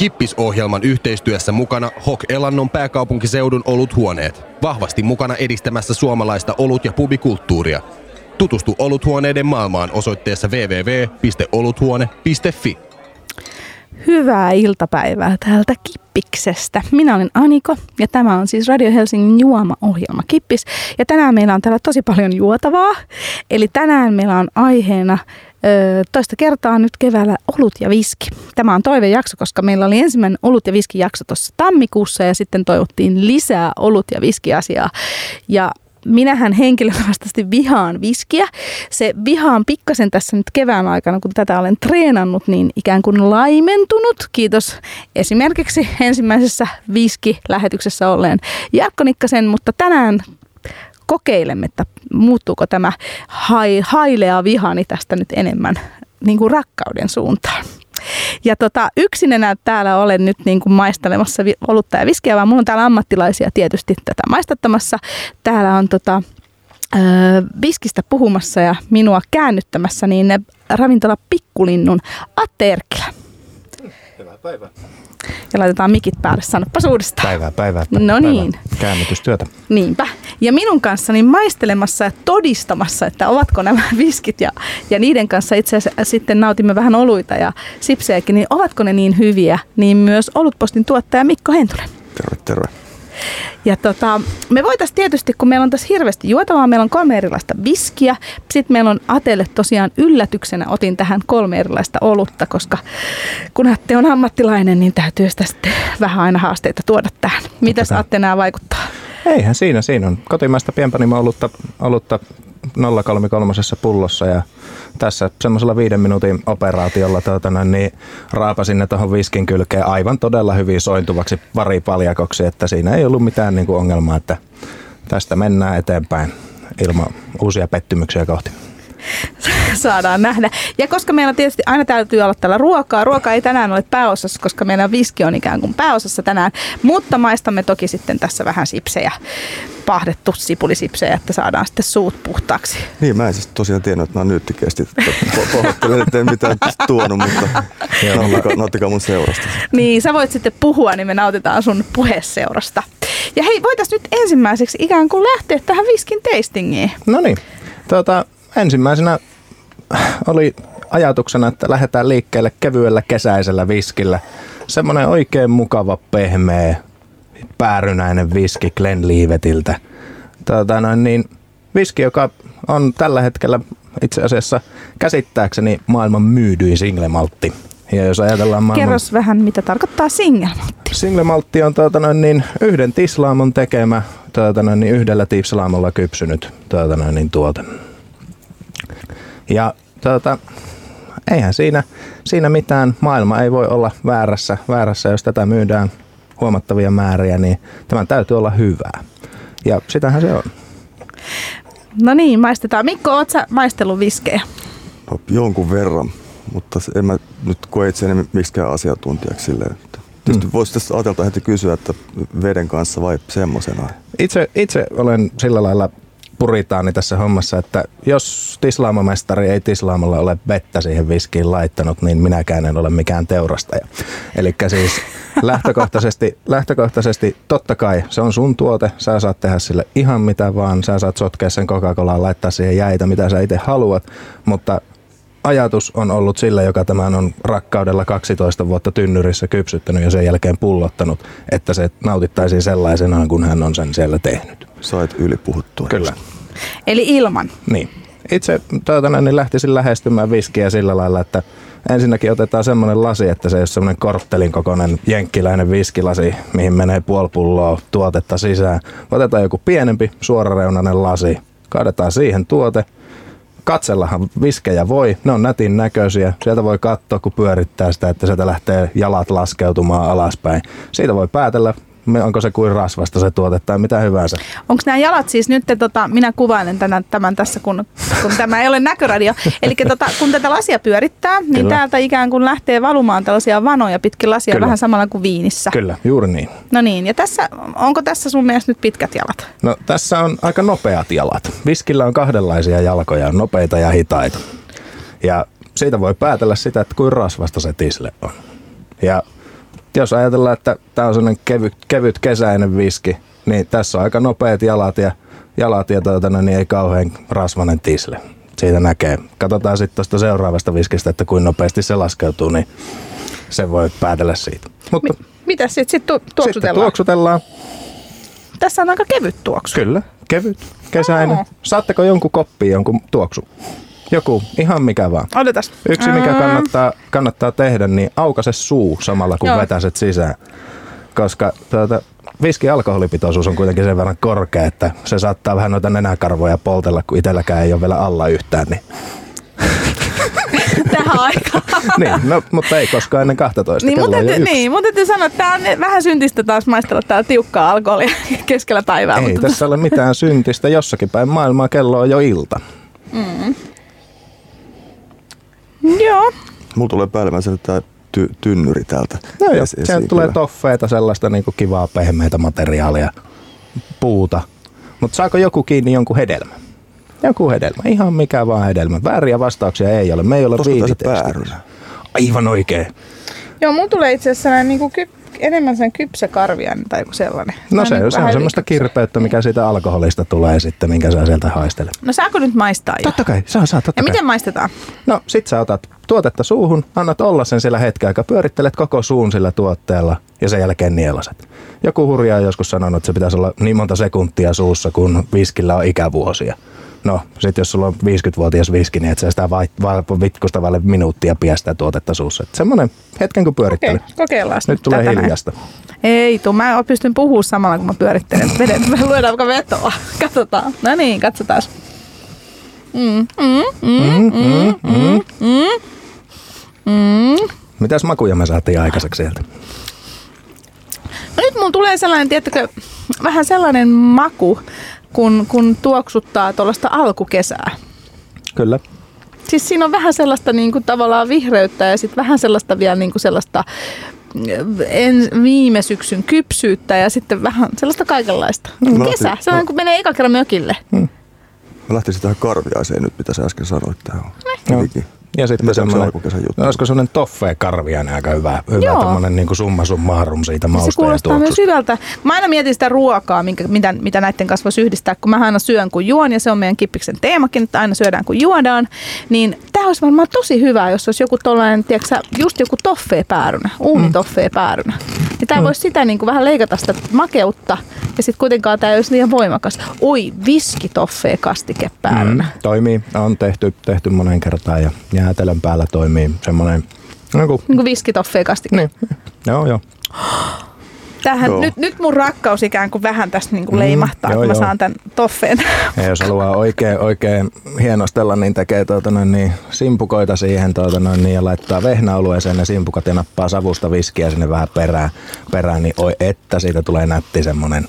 Kippisohjelman yhteistyössä mukana Hok Elannon pääkaupunkiseudun oluthuoneet. Vahvasti mukana edistämässä suomalaista olut- ja pubikulttuuria. Tutustu oluthuoneiden maailmaan osoitteessa www.oluthuone.fi. Hyvää iltapäivää täältä Kippiksestä. Minä olen Aniko ja tämä on siis Radio Helsingin juoma-ohjelma Kippis. Ja tänään meillä on täällä tosi paljon juotavaa. Eli tänään meillä on aiheena toista kertaa nyt keväällä olut ja viski. Tämä on toivejakso, koska meillä oli ensimmäinen olut ja viski jakso tuossa tammikuussa ja sitten toivottiin lisää olut ja viski asiaa. Ja minähän henkilökohtaisesti vihaan viskiä. Se vihaan pikkasen tässä nyt kevään aikana, kun tätä olen treenannut, niin ikään kuin laimentunut. Kiitos esimerkiksi ensimmäisessä viski-lähetyksessä olleen Jarkko Nikkasen, mutta tänään kokeilemme, että muuttuuko tämä hai, hailea vihani tästä nyt enemmän niin kuin rakkauden suuntaan. Ja tota, yksin enää täällä olen nyt niin kuin maistelemassa olutta ja viskiä, vaan mulla on täällä ammattilaisia tietysti tätä maistattamassa. Täällä on tota, öö, viskistä puhumassa ja minua käännyttämässä, niin ravintola Pikkulinnun Atte Erkkilä. Hyvää päivää. Ja laitetaan mikit päälle, sanoppa uudestaan. Päivää, päivää. No niin. Käännytystyötä. Niinpä. Ja minun kanssani maistelemassa ja todistamassa, että ovatko nämä viskit ja, ja niiden kanssa itse asiassa sitten nautimme vähän oluita ja sipsejäkin, niin ovatko ne niin hyviä, niin myös Olutpostin tuottaja Mikko Hentunen. Terve, terve. Ja tota, me voitaisiin tietysti, kun meillä on tässä hirveästi juotavaa, meillä on kolme erilaista viskiä. Sitten meillä on Atelle tosiaan yllätyksenä otin tähän kolme erilaista olutta, koska kun Atte on ammattilainen, niin täytyy sitä sitten vähän aina haasteita tuoda tähän. Mitäs Atte nämä vaikuttaa? Eihän siinä, siinä on kotimaista pienpanimo olutta, olutta 033 pullossa ja tässä semmoisella viiden minuutin operaatiolla tuota, niin raapasin ne tuohon viskin kylkeen aivan todella hyvin sointuvaksi varipaljakoksi, että siinä ei ollut mitään niin kuin ongelmaa, että tästä mennään eteenpäin ilman uusia pettymyksiä kohti. saadaan nähdä. Ja koska meillä tietysti aina täytyy olla tällä ruokaa, ruoka ei tänään ole pääosassa, koska meidän viski on ikään kuin pääosassa tänään, mutta maistamme toki sitten tässä vähän sipsejä, pahdettu sipulisipsejä, että saadaan sitten suut puhtaaksi. Niin, mä en siis tosiaan tiennyt, että nämä on nyyttikestit. Pahoittelen, että en mitään tuonut, mutta nauttikaa, nauttikaa mun seurasta. Niin, sä voit sitten puhua, niin me nautitaan sun puheseurasta. Ja hei, voitaisiin nyt ensimmäiseksi ikään kuin lähteä tähän viskin tastingiin. No niin, tuota, ensimmäisenä oli ajatuksena, että lähdetään liikkeelle kevyellä kesäisellä viskillä. Semmoinen oikein mukava, pehmeä, päärynäinen viski Glenlivetiltä. Tuota, noin niin, viski, joka on tällä hetkellä itse asiassa käsittääkseni maailman myydyin singlemaltti. Ja jos ajatellaan maailman... Kerros vähän, mitä tarkoittaa singlemaltti. Singlemaltti on tuota, noin, niin, yhden tislaamon tekemä, tuota, noin, niin, yhdellä tislaamolla kypsynyt tuota, noin, niin, tuote. Ja tuota, eihän siinä, siinä mitään, maailma ei voi olla väärässä, väärässä, jos tätä myydään huomattavia määriä, niin tämän täytyy olla hyvää. Ja sitähän se on. No niin, maistetaan. Mikko, oot sä maistellut viskejä? No, jonkun verran, mutta en mä nyt koe itseäni miksikään asiantuntijaksi silleen. Tietysti mm. voisi tässä ajatella heti kysyä, että veden kanssa vai semmoisena? Itse, itse olen sillä lailla puritaani tässä hommassa, että jos tislaamamestari ei tislaamalla ole vettä siihen viskiin laittanut, niin minäkään en ole mikään teurastaja. Eli siis lähtökohtaisesti, lähtökohtaisesti totta kai se on sun tuote, sä saat tehdä sille ihan mitä vaan, sä saat sotkea sen Coca-Colaan, laittaa siihen jäitä, mitä sä itse haluat, mutta ajatus on ollut sillä, joka tämän on rakkaudella 12 vuotta tynnyrissä kypsyttänyt ja sen jälkeen pullottanut, että se nautittaisiin sellaisenaan, kun hän on sen siellä tehnyt. Sait ylipuhuttua. Kyllä. Eli ilman. Niin. Itse toivon, niin lähtisin lähestymään viskiä sillä lailla, että ensinnäkin otetaan semmoinen lasi, että se ei ole semmoinen korttelin kokoinen jenkkiläinen viskilasi, mihin menee puoli pulloa tuotetta sisään. Otetaan joku pienempi suorareunainen lasi, kaadetaan siihen tuote, katsellahan viskejä voi, ne on nätin näköisiä. Sieltä voi katsoa, kun pyörittää sitä, että sieltä lähtee jalat laskeutumaan alaspäin. Siitä voi päätellä, onko se kuin rasvasta se tuote tai mitä hyvänsä. Onko nämä jalat siis nyt, tota, minä kuvailen tämän, tämän tässä, kun, kun tämä ei ole näköradio. Eli tota, kun tätä lasia pyörittää, niin Kyllä. täältä ikään kuin lähtee valumaan tällaisia vanoja pitkin lasia Kyllä. vähän samalla kuin viinissä. Kyllä, juuri niin. No niin, ja tässä, onko tässä sun mielestä nyt pitkät jalat? No tässä on aika nopeat jalat. Viskillä on kahdenlaisia jalkoja, nopeita ja hitaita. Ja siitä voi päätellä sitä, että kuin rasvasta se tisle on. Ja jos ajatellaan, että tämä on sellainen kevyt, kevyt kesäinen viski, niin tässä on aika nopeat jalat ja, jalat ja tuota, no, niin ei kauhean rasvanen tisle. Siitä näkee. Katsotaan sitten tuosta seuraavasta viskistä, että kuinka nopeasti se laskeutuu, niin se voi päätellä siitä. Mutta Mi- mitä sitten sit tu- sitten tuoksutellaan? tuoksutellaan. Tässä on aika kevyt tuoksu. Kyllä, kevyt, kesäinen. Oo. Saatteko jonkun koppiin jonkun tuoksu? Joku, ihan mikä vaan. Odotas. Yksi, mikä kannattaa, kannattaa tehdä, niin aukaise suu samalla kun Joo. vetäset sisään. Koska tuota, viski alkoholipitoisuus on kuitenkin sen verran korkea, että se saattaa vähän noita nenäkarvoja poltella, kun itselläkään ei ole vielä alla yhtään. Niin, Tähän aikaan. niin no, mutta ei koskaan ennen 12. Niin, mutta täytyy, niin, mutta täytyy sanoa, että tämä on vähän syntistä taas maistella tää tiukkaa alkoholia keskellä päivää. Ei mutta tässä ole mitään syntistä. Jossakin päin maailmaa kello on jo ilta. Joo. Mulla tulee päällimmäisenä tämä ty- tynnyri täältä. No joo, esi- sieltä tulee kyllä. toffeita, sellaista niinku kivaa pehmeitä materiaalia, puuta. Mutta saako joku kiinni jonkun hedelmä? Joku hedelmä, ihan mikä vaan hedelmä. Vääriä vastauksia ei ole. Me ei ole viititekstissä. Aivan oikein. Joo, mulla tulee itse asiassa sellainen niinku kyp, enemmän sen kypsä karvian tai joku sellainen. No se, se on semmoista kirpeyttä, mikä siitä alkoholista tulee sitten, minkä sä sieltä haistelet. No saako nyt maistaa jo? Totta kai, saa, saa, totta Ja kai. miten maistetaan? No sit sä otat tuotetta suuhun, annat olla sen siellä hetken aikaa, pyörittelet koko suun sillä tuotteella ja sen jälkeen nielaset. Joku hurja on joskus sanonut, että se pitäisi olla niin monta sekuntia suussa, kun viskillä on ikävuosia. No, sit jos sulla on 50-vuotias viski, niin et sä sitä vai, vai, vitkustavalle minuuttia pidä sitä tuotetta suussa. Et semmonen hetken kun Okei, pyörittely. kokeillaan Nyt tulee tätä näin. hiljasta. Ei tuu, mä pystyn puhumaan samalla kun mä pyörittelen. Vedet, me luodaan vaikka vetoa. Katsotaan. No niin, katsotaan. Mm, mm, mm, mm, mm, mm, mm. Mitäs makuja me saatiin aikaiseksi sieltä? No nyt mulla tulee sellainen, tiettäkö, vähän sellainen maku, kun, kun tuoksuttaa tuollaista alkukesää. Kyllä. Siis siinä on vähän sellaista niin kuin, tavallaan vihreyttä ja sitten vähän sellaista vielä niin kuin sellaista en, viime syksyn kypsyyttä ja sitten vähän sellaista kaikenlaista. Mä Kesä, ajattelin- sellainen kun menee eka kerran mökille. Mä lähtisin tähän karviaiseen nyt, mitä sä äsken sanoit. Tähän on Joo. hyvinkin. Ja En sitten se semmoinen, juttu. no, olisiko semmoinen toffee karviainen aika hyvä, hyvä tommonen niin kuin summa summarum siitä Se mausta ja kuulostaa myös hyvältä. Mä aina mietin sitä ruokaa, minkä, mitä, mitä näiden kanssa voisi yhdistää, kun mä aina syön kun juon, ja se on meidän kippiksen teemakin, että aina syödään kun juodaan. Niin tämä olisi varmaan tosi hyvä, jos olisi joku tollainen, tiedätkö, just joku toffee-päärynä, uunitoffee-päärynä. Niin tämä voisi sitä niin kuin vähän leikata sitä makeutta, ja sitten kuitenkaan tämä ei olisi liian voimakas. Oi, viskitoffee-kastikepäärynä. Mm, toimii, on tehty, tehty monen kertaan ja jäätelön päällä toimii semmoinen, no kuin, Niin kuin viskitoffee-kastike. niin, joo joo. Tähän, Joo. nyt, nyt mun rakkaus ikään kuin vähän tästä niin kuin leimahtaa, joo, kun mä joo. saan tämän toffeen. Ja jos haluaa oikein, oikein hienostella, niin tekee tuota noin, niin simpukoita siihen tuota noin, niin, ja laittaa vehnäolueeseen ne simpukat ja nappaa savusta viskiä sinne vähän perään, perään niin oi että siitä tulee nätti semmonen.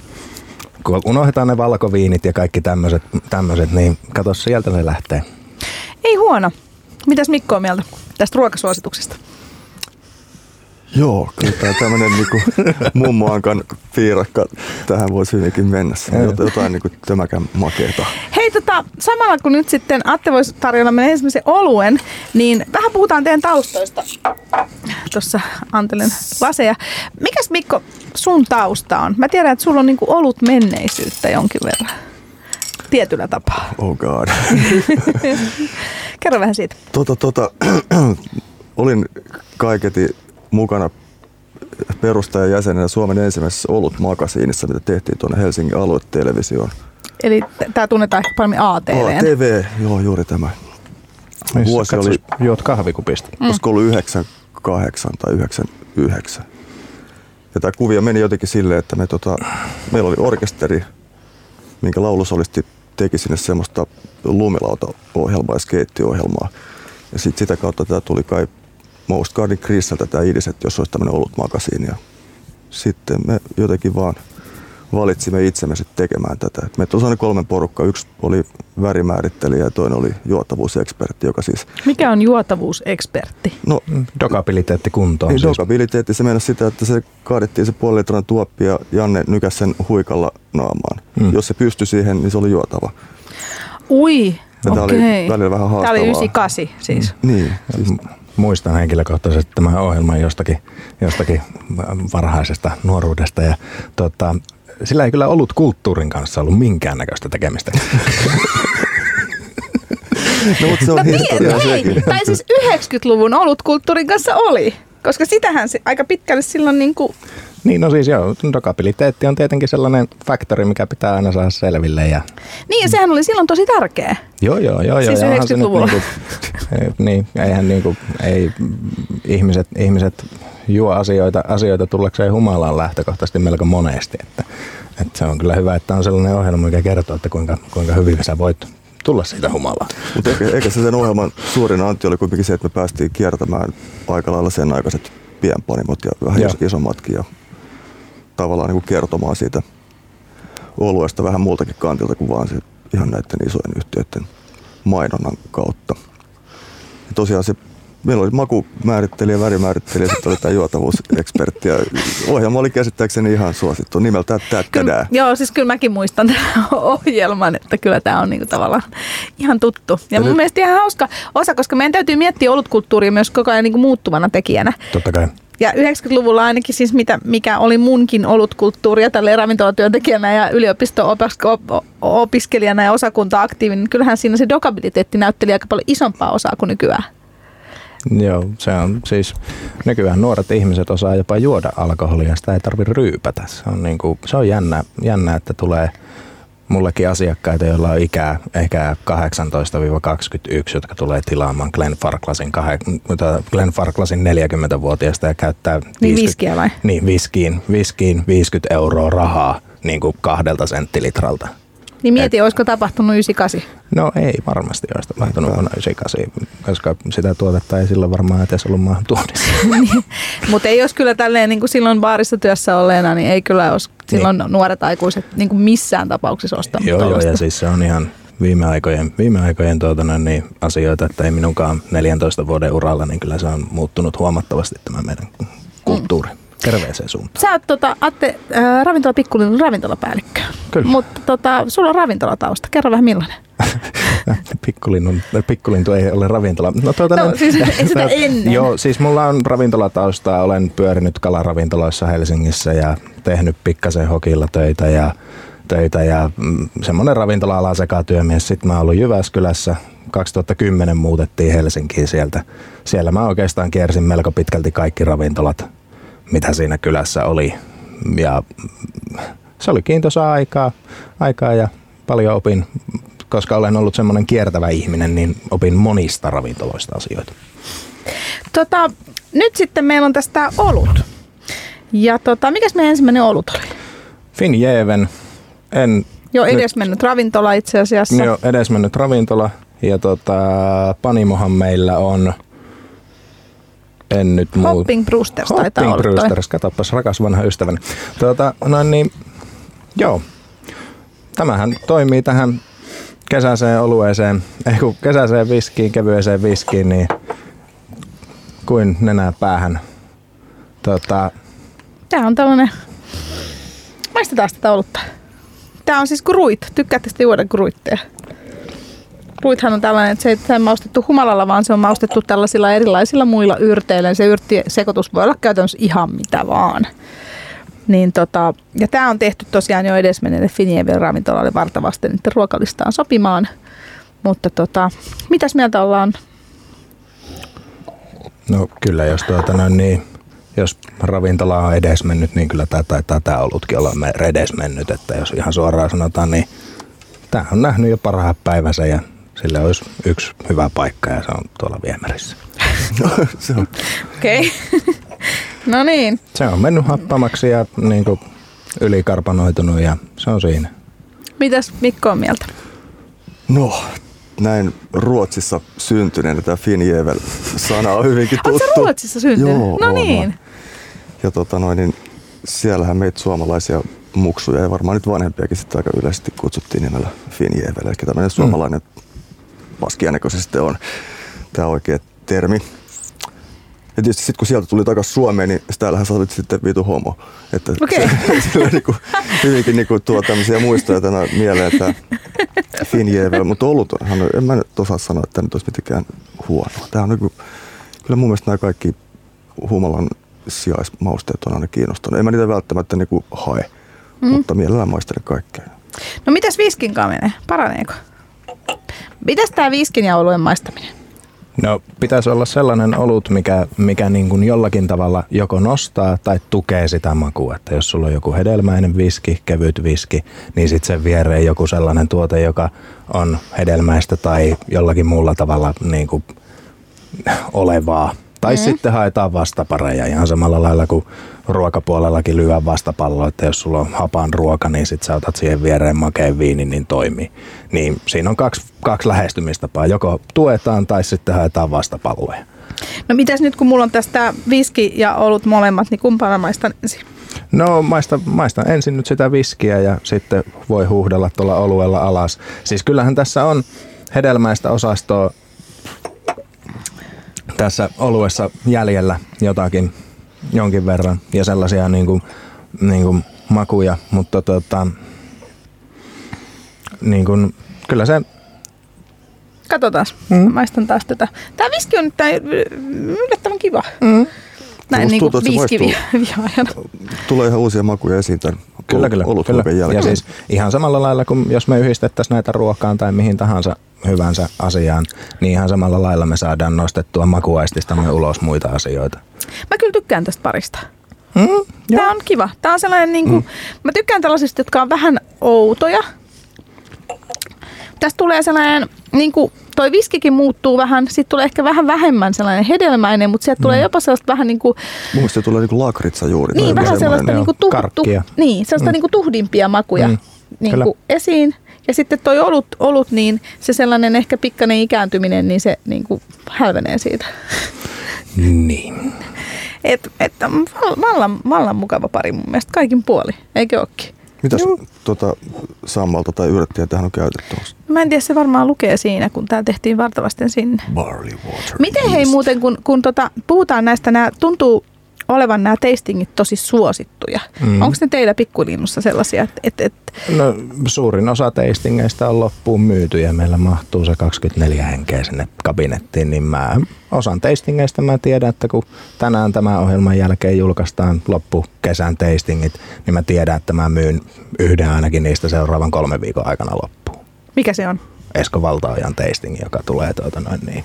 Kun unohdetaan ne valkoviinit ja kaikki tämmöiset, tämmöiset niin kato sieltä se lähtee. Ei huono. Mitäs Mikko on mieltä tästä ruokasuosituksesta? Joo, kyllä tämä tämmöinen niinku mummoankan piirakka tähän voisi hyvinkin mennä. Jotain niinku tämäkään makeeta. Hei, tota, samalla kun nyt sitten Atte voisi tarjolla meille ensimmäisen oluen, niin vähän puhutaan teidän taustoista. Tuossa antelen laseja. Mikäs Mikko sun tausta on? Mä tiedän, että sulla on niinku ollut menneisyyttä jonkin verran. Tietyllä tapaa. Oh god. Kerro vähän siitä. Tota, tota, olin kaiketi mukana perustajajäsenenä Suomen ensimmäisessä olut-makasiinissa, mitä tehtiin tuonne Helsingin aluetelevisioon. Eli t- tää tunnetaan ehkä paremmin ATV. TV, joo juuri tämä. Missä Vuosi katsos, oli, Juot kahvikupista. Mm. olisiko ollut 98 tai 99. Ja tämä kuvio meni jotenkin silleen, että me, tota, meillä oli orkesteri, minkä laulusolisti teki sinne semmoista lumilauta-ohjelmaa ja skeittiohjelmaa. Ja sit sitä kautta tämä tuli kai Most Garden Chrisseltä tämä idis, että jos olisi tämmöinen ollut makasiini. Ja sitten me jotenkin vaan valitsimme itsemme sitten tekemään tätä. Meitä oli kolmen porukka. Yksi oli värimäärittelijä ja toinen oli juotavuusekspertti, joka siis... Mikä on juotavuusekspertti? No, Dokabiliteetti kuntoon. ei siis. dokabiliteetti, se meinasi sitä, että se kaadettiin se puoli litran tuoppi ja Janne nykäsi sen huikalla naamaan. Mm. Mm. Jos se pystyi siihen, niin se oli juotava. Ui, Ja tää oli okei. välillä vähän Tämä oli haastavaa. 98 siis. Niin, siis, muistan henkilökohtaisesti tämän ohjelman jostakin, jostakin varhaisesta nuoruudesta. Ja, tota, sillä ei kyllä ollut kulttuurin kanssa ollut minkäännäköistä tekemistä. No, mutta se on No niin, sekin. ei, tai siis 90-luvun olutkulttuurin kanssa oli. Koska sitähän se aika pitkälle silloin niin kuin, Niin, no siis joo, dokabiliteetti on tietenkin sellainen faktori, mikä pitää aina saada selville. Ja, niin ja sehän oli silloin tosi tärkeä. joo, joo, joo. Siis joo ja onhan se nyt 90-luvulla. Niinku, ei, niin, eihän niinku, ei mm, ihmiset, ihmiset juo asioita, asioita tullakseen humalaan lähtökohtaisesti melko monesti. Että, että se on kyllä hyvä, että on sellainen ohjelma, mikä kertoo, että kuinka, kuinka hyvin sä voit tulla siitä humalaan. Mutta eikä, eikä se sen ohjelman suurin anti oli kuitenkin se, että me päästiin kiertämään aika lailla sen aikaiset pienpanimot ja vähän Joo. is- isommatkin ja tavallaan niin kuin kertomaan siitä oluesta vähän muultakin kantilta kuin vaan se ihan näiden isojen yhtiöiden mainonnan kautta. Ja tosiaan se, meillä oli makumäärittelijä, värimäärittelijä, sitten oli tämä juotavuusekspertti ja ohjelma oli käsittääkseni ihan suosittu nimeltään Kyllä, Tättädää. joo, siis kyllä mäkin muistan tämän ohjelman, että kyllä tämä on niinku tavallaan ihan tuttu. Ja, Ja mun nyt- mielestä ihan hauska osa, koska meidän täytyy miettiä olutkulttuuria myös koko ajan niinku muuttuvana tekijänä. Totta kai. Ja 90-luvulla ainakin siis, mitä, mikä oli munkin olutkulttuuria tälle ravintolatyöntekijänä ja yliopisto-opiskelijana ja osakunta-aktiivinen, niin kyllähän siinä se dokabiliteetti näytteli aika paljon isompaa osaa kuin nykyään. Joo, se on siis, nykyään nuoret ihmiset osaa jopa juoda alkoholia, sitä ei tarvitse ryypätä. Se on, niin kuin, se on jännä, jännä, että tulee mullekin asiakkaita, joilla on ikää ehkä 18-21, jotka tulee tilaamaan Glenn Farklasin, tota, Glenn Farklasin 40-vuotiaasta ja käyttää Niin viskiä vai? Niin, viskiin, viskiin 50 euroa rahaa niin kuin kahdelta senttilitralta. Niin mieti, olisiko tapahtunut 98. No ei varmasti olisi tapahtunut vuonna 98, koska sitä tuotetta ei silloin varmaan edes ollut maahan tuonnissa. Mutta ei olisi kyllä tälleen niin kuin silloin baarissa työssä olleena, niin ei kyllä olisi silloin nuoret aikuiset niin kuin missään tapauksessa ostanut Joo, joo, ja siis se on ihan viime aikojen, viime aikojen tuota, niin asioita, että ei minunkaan 14 vuoden uralla, niin kyllä se on muuttunut huomattavasti tämä meidän kulttuuri. Terveeseen suuntaan. Sä oot tota, Atte, äh, ravintola Pikkulin ravintolapäällikkö. Kyllä. Mutta tota, sulla on ravintolatausta. Kerro vähän millainen. Pikkulinnun, pikkulintu ei ole ravintola. No, tuota, No, niin- siis ei sitä ennen. Joo, siis mulla on ravintolataustaa. Olen pyörinyt kalaravintoloissa Helsingissä ja tehnyt pikkasen hokilla töitä ja töitä ja mm, semmoinen ravintola-alan sekatyömies. Sitten mä oon ollut Jyväskylässä. 2010 muutettiin Helsinkiin sieltä. Siellä mä oikeastaan kiersin melko pitkälti kaikki ravintolat, mitä siinä kylässä oli. Ja se oli kiintoisaa aikaa, aikaa ja paljon opin, koska olen ollut semmoinen kiertävä ihminen, niin opin monista ravintoloista asioita. Tota, nyt sitten meillä on tästä olut. Ja tota, mikäs meidän ensimmäinen olut oli? Finjeven, en Jo Nyt- edesmennyt ravintola itse asiassa. jo edesmennyt ravintola ja tota, Panimohan meillä on en nyt muu... Hopping Brewsters taitaa Hopping olla. Brewsters, katoppas rakas vanha ystäväni. Tuota, no niin, joo. Tämähän toimii tähän kesäiseen olueeseen, ei kun kesäiseen viskiin, kevyeseen viskiin, niin kuin nenää päähän. Tota, Tää on tällainen... Maistetaan tätä olutta. Tää on siis gruit. Tykkäätte sitten juoda gruitteja? Gruithan on tällainen, että se ei ei maustettu humalalla, vaan se on maustettu tällaisilla erilaisilla muilla yrteillä. Se yrttisekoitus voi olla käytännössä ihan mitä vaan. Niin tota, ja tämä on tehty tosiaan jo edesmenneelle Finjeven ravintolalle vartavasti niiden ruokalistaan sopimaan. Mutta tota, mitäs mieltä ollaan? no kyllä, jos, tuota, no niin, jos ravintola on edesmennyt, niin kyllä tämä taitaa tämä ollutkin olla me- edesmennyt. Että jos ihan suoraan sanotaan, niin tämä on nähnyt jo parhaat päivänsä ja sille olisi yksi hyvä paikka ja se on tuolla viemärissä. se on Okei. Okay. no niin. Se on mennyt happamaksi ja niin kuin ylikarpanoitunut ja se on siinä. Mitäs Mikko on mieltä? No, näin Ruotsissa syntyneenä tämä Finjevel-sana on hyvinkin Oletko tuttu. sä Ruotsissa syntynyt? Joo, no niin. Ja tota noin, niin siellähän meitä suomalaisia muksuja ja varmaan nyt vanhempiakin sitten aika yleisesti kutsuttiin nimellä Finjevel, eli tämmöinen suomalainen paskiaineko se sitten on tämä oikea termi. Ja tietysti sitten kun sieltä tuli takaisin Suomeen, niin täällähän sä olit sitten vitu homo. Että Okei. se, sillä niinku, hyvinkin niinku tuo tämmöisiä muistoja tänä mieleen, että Finjevel, mutta oluthan, en mä nyt osaa sanoa, että tämä nyt olisi mitenkään huonoa. Tämä on niinku kyllä mun mielestä nämä kaikki humalan sijaismausteet on aina kiinnostanut. En mä niitä välttämättä niinku hae, mm. mutta mielellään maistelen kaikkea. No mitäs viskin kanssa menee? Paraneeko? Mitäs tää viskin ja oluen maistaminen? No pitäisi olla sellainen olut, mikä, mikä niin kuin jollakin tavalla joko nostaa tai tukee sitä makua. Että jos sulla on joku hedelmäinen viski, kevyt viski, niin sitten sen viereen joku sellainen tuote, joka on hedelmäistä tai jollakin muulla tavalla niin kuin olevaa. Tai mm. sitten haetaan vastapareja ihan samalla lailla kuin ruokapuolellakin lyö vastapallo, että jos sulla on hapan ruoka, niin sitten sä otat siihen viereen makeen viinin, niin toimii. Niin siinä on kaksi, kaksi lähestymistapaa. Joko tuetaan tai sitten haetaan vastapalloja. No mitäs nyt kun mulla on tästä viski ja olut molemmat, niin kumpaa maistan ensin? No maista, maistan ensin nyt sitä viskiä ja sitten voi huuhdella tuolla oluella alas. Siis kyllähän tässä on hedelmäistä osastoa tässä oluessa jäljellä jotakin jonkin verran ja sellaisia niin kuin, niin kuin makuja, mutta tota, niin kuin, kyllä se Katsotaan. Mm. Maistan taas tätä. Tämä viski on nyt yllättävän kiva. Mm. Näin niin kuin viski Tulee ihan uusia makuja esiin tämän kyllä, kyllä, kyllä. jälkeen. Ja siis ihan samalla lailla kuin jos me yhdistettäisiin näitä ruokaan tai mihin tahansa hyvänsä asiaan, niin ihan samalla lailla me saadaan nostettua makuaististamme ulos muita asioita. Mä kyllä tykkään tästä parista. Mm, Tämä on kiva. Tämä on sellainen, niin kuin, mm. mä tykkään tällaisista, jotka on vähän outoja. Tästä tulee sellainen, niin kuin, toi viskikin muuttuu vähän, sitten tulee ehkä vähän vähemmän sellainen hedelmäinen, mutta sieltä mm. tulee jopa sellaista vähän niin kuin... Mun mielestä se tulee niin kuin lakritsa juuri. Niin, vähän sellaista niin kuin, tuh, tuh, niin, sellaista mm. niin kuin tuhdimpia makuja mm. niin kuin esiin. Ja sitten toi olut, olut, niin se sellainen ehkä pikkainen ikääntyminen, niin se niin kuin hälvenee siitä. Niin. Et, et, vallan, vallan mukava pari mun mielestä kaikin puoli, eikö ookin? Mitäs tuota, sammalta tai yrttiä tähän on käytetty? Mä en tiedä, se varmaan lukee siinä, kun tämä tehtiin vartavasten sinne. Barley water. Miten hei muuten, kun, kun tota, puhutaan näistä, nämä tuntuu olevan nämä tastingit tosi suosittuja. Mm. Onko ne teillä pikkulinnussa sellaisia? Että, et, et... No, suurin osa tastingeista on loppuun myyty ja meillä mahtuu se 24 henkeä sinne kabinettiin, niin mä osan tastingeista mä tiedän, että kun tänään tämän ohjelman jälkeen julkaistaan loppu kesän tastingit, niin mä tiedän, että mä myyn yhden ainakin niistä seuraavan kolmen viikon aikana loppuun. Mikä se on? Esko Valtaojan tasting, joka tulee tuota noin niin.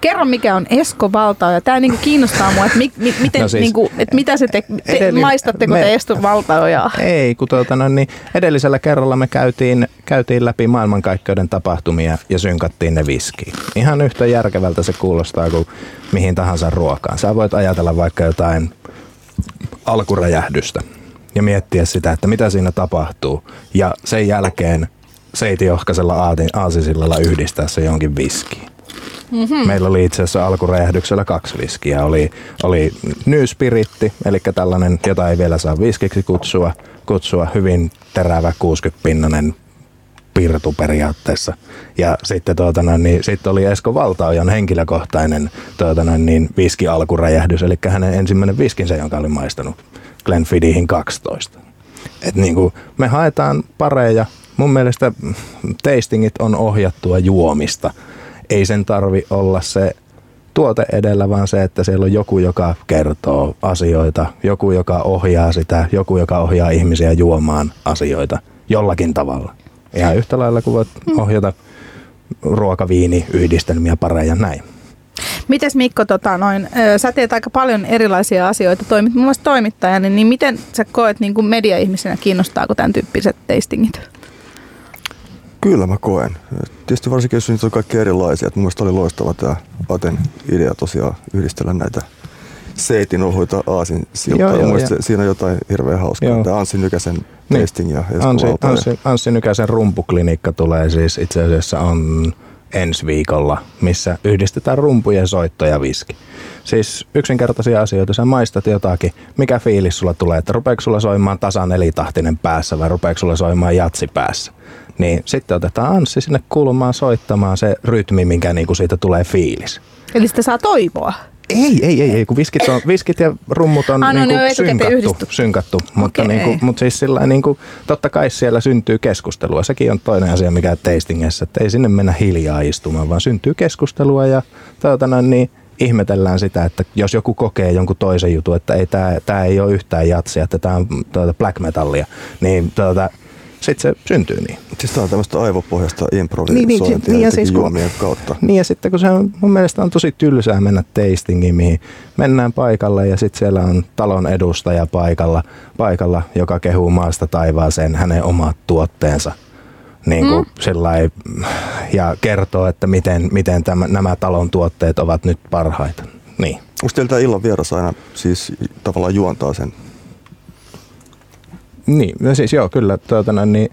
Kerro mikä on Esko Valtaoja. Tämä niinku kiinnostaa mua, että mi, mi, miten, no siis, niinku, että mitä se te, te edellin, maistatteko me, te Esko Valtaojaa? Ei, kun tuota noin niin edellisellä kerralla me käytiin, käytiin läpi maailmankaikkeuden tapahtumia ja synkattiin ne viskiin. Ihan yhtä järkevältä se kuulostaa kuin mihin tahansa ruokaan. Sä voit ajatella vaikka jotain alkuräjähdystä ja miettiä sitä, että mitä siinä tapahtuu. Ja sen jälkeen seitiohkaisella aasisillalla yhdistää se jonkin viskiin. Mm-hmm. Meillä oli itse asiassa alkuräjähdyksellä kaksi viskiä. Oli, oli nyyspiritti, eli tällainen, jota ei vielä saa viskiksi kutsua, kutsua hyvin terävä 60-pinnanen pirtu periaatteessa. Ja sitten, tuota, niin, sitten oli Esko Valtaojan henkilökohtainen tuota, niin, viski alkuräjähdys, eli hänen ensimmäinen viskinsä, jonka oli maistanut Glenfiddihin 12. Et niin kuin, me haetaan pareja, mun mielestä tastingit on ohjattua juomista. Ei sen tarvi olla se tuote edellä, vaan se, että siellä on joku, joka kertoo asioita, joku, joka ohjaa sitä, joku, joka ohjaa ihmisiä juomaan asioita jollakin tavalla. Ja yhtä lailla kuin voit ohjata ruokaviini, yhdistelmiä, pareja, näin. Mites Mikko, tota, noin, sä teet aika paljon erilaisia asioita, toimit muun muassa toimittajana, niin miten sä koet niin kuin media-ihmisenä, kiinnostaako tämän tyyppiset tastingit? Kyllä mä koen. Tietysti varsinkin jos niitä on kaikki erilaisia. mun mielestä oli loistava tämä Aten idea tosiaan yhdistellä näitä seitin ohuita aasin siltaa. Joo, joo, ja. siinä on jotain hirveän hauskaa. Joo. Tämä Anssi Nykäsen niin. tasting ja Anssi, Anssi, Anssi Nykäsen rumpuklinikka tulee siis itse asiassa on ensi viikolla, missä yhdistetään rumpujen soitto ja viski. Siis yksinkertaisia asioita, sä maistat jotakin, mikä fiilis sulla tulee, että rupeeko sulla soimaan tasan nelitahtinen päässä vai rupeeko sulla soimaan jatsi päässä niin sitten otetaan Anssi sinne kulmaan soittamaan se rytmi, minkä niinku siitä tulee fiilis. Eli sitä saa toivoa? Ei, ei, ei, ei kun viskit, on, viskit ja rummut on ah, no, niinku no, synkattu, synkattu mutta okay. niinku, mut siis sillä niinku, totta kai siellä syntyy keskustelua. Sekin on toinen asia, mikä tastingissa, että ei sinne mennä hiljaa istumaan, vaan syntyy keskustelua ja tuota, niin ihmetellään sitä, että jos joku kokee jonkun toisen jutun, että ei, tämä, tämä ei ole yhtään jatsia, että tämä on tuota black metallia, niin tuota, sitten se syntyy niin. Siis tämä on tämmöistä aivopohjasta improvisointia niin, niin, niin, ja siis juomien kun, kautta. Niin ja sitten kun se on, mun mielestä on tosi tylsää mennä tastingiin, mihin mennään paikalle ja sitten siellä on talon edustaja paikalla, paikalla, joka kehuu maasta taivaaseen hänen omat tuotteensa. Niin kuin mm. ja kertoo, että miten, miten tämä, nämä talon tuotteet ovat nyt parhaita. Niin. Onko teiltä illan vieras aina siis tavallaan juontaa sen niin, no siis joo, kyllä. Tuota, niin,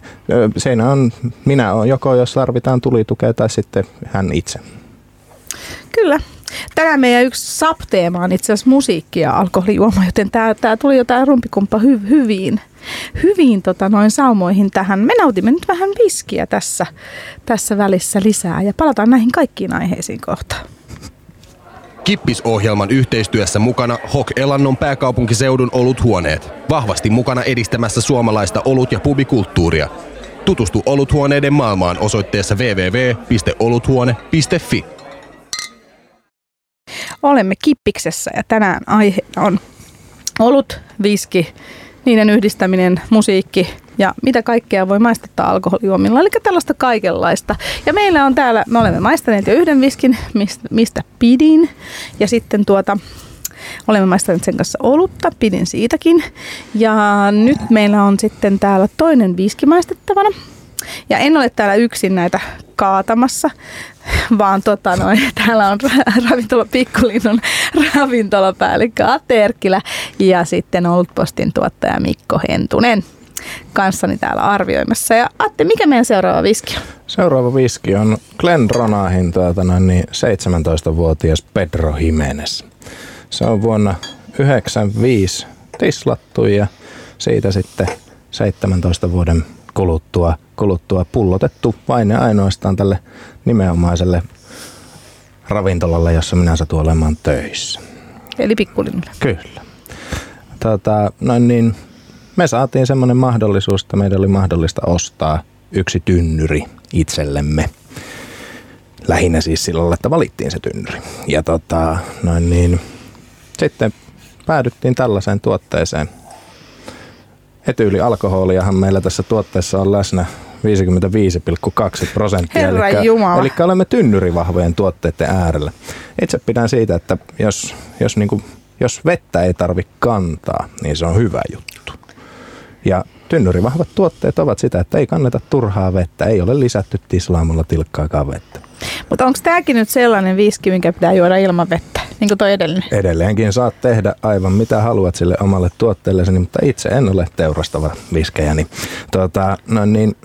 siinä on, minä olen joko, jos tarvitaan tulitukea, tai sitten hän itse. Kyllä. Tänään meidän yksi subteema on itse asiassa musiikki ja alkoholijuoma, joten tämä, tämä tuli jo tämä rumpikumppa hy, hyviin, hyviin tota, noin saumoihin tähän. Me nautimme nyt vähän viskiä tässä, tässä välissä lisää ja palataan näihin kaikkiin aiheisiin kohtaan. Kippisohjelman yhteistyössä mukana Hok Elannon pääkaupunkiseudun oluthuoneet. Vahvasti mukana edistämässä suomalaista olut- ja pubikulttuuria. Tutustu oluthuoneiden maailmaan osoitteessa www.oluthuone.fi. Olemme Kippiksessä ja tänään aihe on olut, viski, niiden yhdistäminen, musiikki ja mitä kaikkea voi maistattaa alkoholijuomilla. Eli tällaista kaikenlaista. Ja meillä on täällä, me olemme maistaneet jo yhden viskin, mistä pidin. Ja sitten tuota, olemme maistaneet sen kanssa olutta, pidin siitäkin. Ja nyt meillä on sitten täällä toinen viski maistettavana. Ja en ole täällä yksin näitä kaatamassa, vaan tota noin, täällä on ravintola Pikkulinnun ravintolapäällikkö Atte Erkkilä ja sitten Olutpostin tuottaja Mikko Hentunen kanssani täällä arvioimassa. Ja Atte, mikä meidän seuraava viski on? Seuraava viski on Glen Ronahin tuota, niin 17-vuotias Pedro Jimenez. Se on vuonna 1995 tislattu ja siitä sitten 17 vuoden kuluttua, kuluttua pullotettu vain ja ainoastaan tälle nimenomaiselle ravintolalle, jossa minä satun olemaan töissä. Eli pikkulinnulle. Kyllä. Tota, no niin, me saatiin semmoinen mahdollisuus, että meidän oli mahdollista ostaa yksi tynnyri itsellemme. Lähinnä siis sillä että valittiin se tynnyri. Ja tota, noin niin, sitten päädyttiin tällaiseen tuotteeseen. Etyylialkoholiahan meillä tässä tuotteessa on läsnä 55,2 prosenttia. Herra eli, Jumala. eli olemme tynnyrivahvojen tuotteiden äärellä. Itse pidän siitä, että jos, jos, niin kuin, jos vettä ei tarvi kantaa, niin se on hyvä juttu. Ja tynnyrivahvat tuotteet ovat sitä, että ei kanneta turhaa vettä, ei ole lisätty tislaamalla tilkkaakaan vettä. Mutta onko tämäkin nyt sellainen viski, minkä pitää juoda ilman vettä, niin kuin toi edellinen? Edelleenkin saat tehdä aivan mitä haluat sille omalle tuotteellesi, mutta itse en ole teurastava viskejä. Niin, tuota, no niin,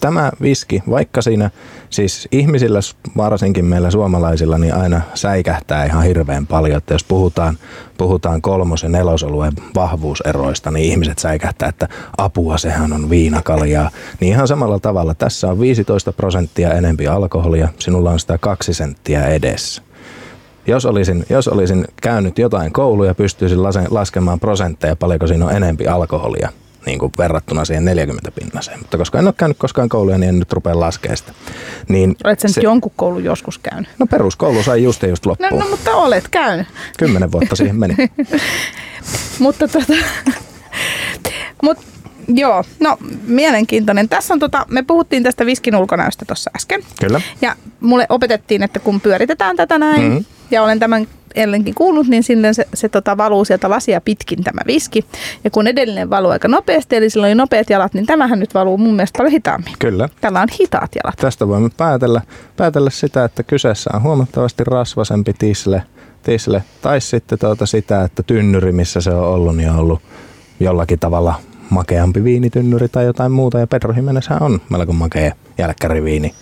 tämä viski, vaikka siinä siis ihmisillä, varsinkin meillä suomalaisilla, niin aina säikähtää ihan hirveän paljon, että jos puhutaan, puhutaan kolmos- ja nelosoluen vahvuuseroista, niin ihmiset säikähtää, että apua, sehän on viinakaljaa. Niin ihan samalla tavalla, tässä on 15 prosenttia enempi alkoholia, sinulla on sitä kaksi senttiä edessä jos olisin, jos olisin käynyt jotain kouluja, pystyisin laskemaan prosentteja, paljonko siinä on enempi alkoholia niin kuin verrattuna siihen 40 pinnaseen. Mutta koska en ole käynyt koskaan kouluja, niin en nyt rupea laskemaan sitä. Niin Olet sen se, jonkun koulun joskus käynyt? No peruskoulu sai just just loppuun. No, no mutta olet käynyt. Kymmenen vuotta siihen meni. mutta tota, mut, joo, no mielenkiintoinen. Tässä on tota, me puhuttiin tästä viskin ulkonäöstä tuossa äsken. Kyllä. Ja mulle opetettiin, että kun pyöritetään tätä näin, mm-hmm. ja olen tämän ellenkin kuullut, niin silloin se, se tota, valuu sieltä lasia pitkin tämä viski. Ja kun edellinen valuu aika nopeasti, eli sillä oli nopeat jalat, niin tämähän nyt valuu mun mielestä paljon hitaammin. Kyllä. Tällä on hitaat jalat. Tästä voimme päätellä, päätellä sitä, että kyseessä on huomattavasti rasvasempi tisle, tisle tai sitten tuota sitä, että tynnyri, missä se on ollut, niin on ollut jollakin tavalla makeampi viinitynnyri tai jotain muuta. Ja Pedro Jimenezhän on melko makea jälkkäriviini.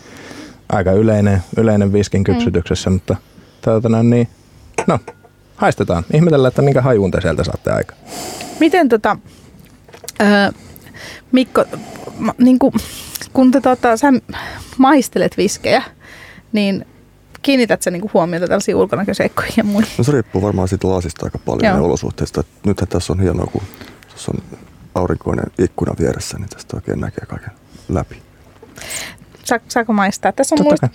Aika yleinen, yleinen viskin kypsytyksessä, mm. mutta tuota, niin, No, haistetaan. Ihmetellään, että minkä hajuun te sieltä saatte aika. Miten tota, äh, Mikko, ma, niin kuin, kun te, tota, sä maistelet viskejä, niin kiinnität sä niinku huomiota tällaisiin ulkonäköseikkoihin ja muihin? No se riippuu varmaan siitä lasista aika paljon ja olosuhteista. Nythän tässä on hienoa, kun tässä on aurinkoinen ikkuna vieressä, niin tästä oikein näkee kaiken läpi. Sa- saako maistaa? Tässä on muista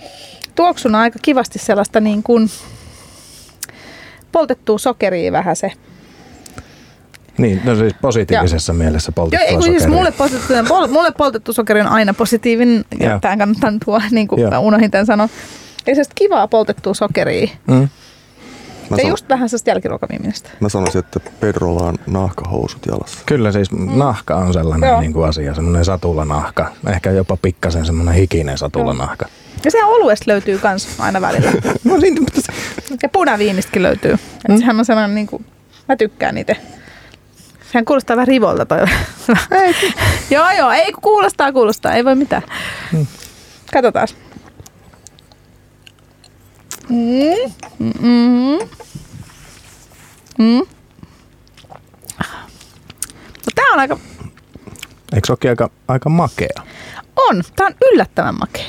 tuoksuna aika kivasti sellaista niin kuin poltettua sokeria vähän se. Niin, no siis positiivisessa ja. mielessä Joo, poltettua ei, kun sokeria. siis mulle, poltettu, pol, mulle poltettu sokeri on aina positiivinen, ja Joo. tämä kannattaa tuo, niin kuin Joo. mä unohdin tämän sanoa. Eli sellaista kivaa poltettua sokeria. Mm. Mä, Ja san, just vähän sellaista jälkiruokaviimistä. mä sanoisin, että Pedrolla on nahkahousut jalassa. Kyllä siis nahka on sellainen Joo. niin kuin asia, semmoinen satulanahka. Ehkä jopa pikkasen semmoinen hikinen satulanahka. Ja sehän oluesta löytyy kans aina välillä. No niin, mutta se- Ja punaviinistäkin löytyy. Mm. Sehän on sellainen, niin kuin, mä tykkään niitä. Sehän kuulostaa vähän rivolta toi. joo, joo, ei kuulostaa, kuulostaa, ei voi mitään. Mm. Katsotaan. Mm. Mm. Mm. No, tää on aika, eikö se aika, aika makea? on, tää on yllättävän makea.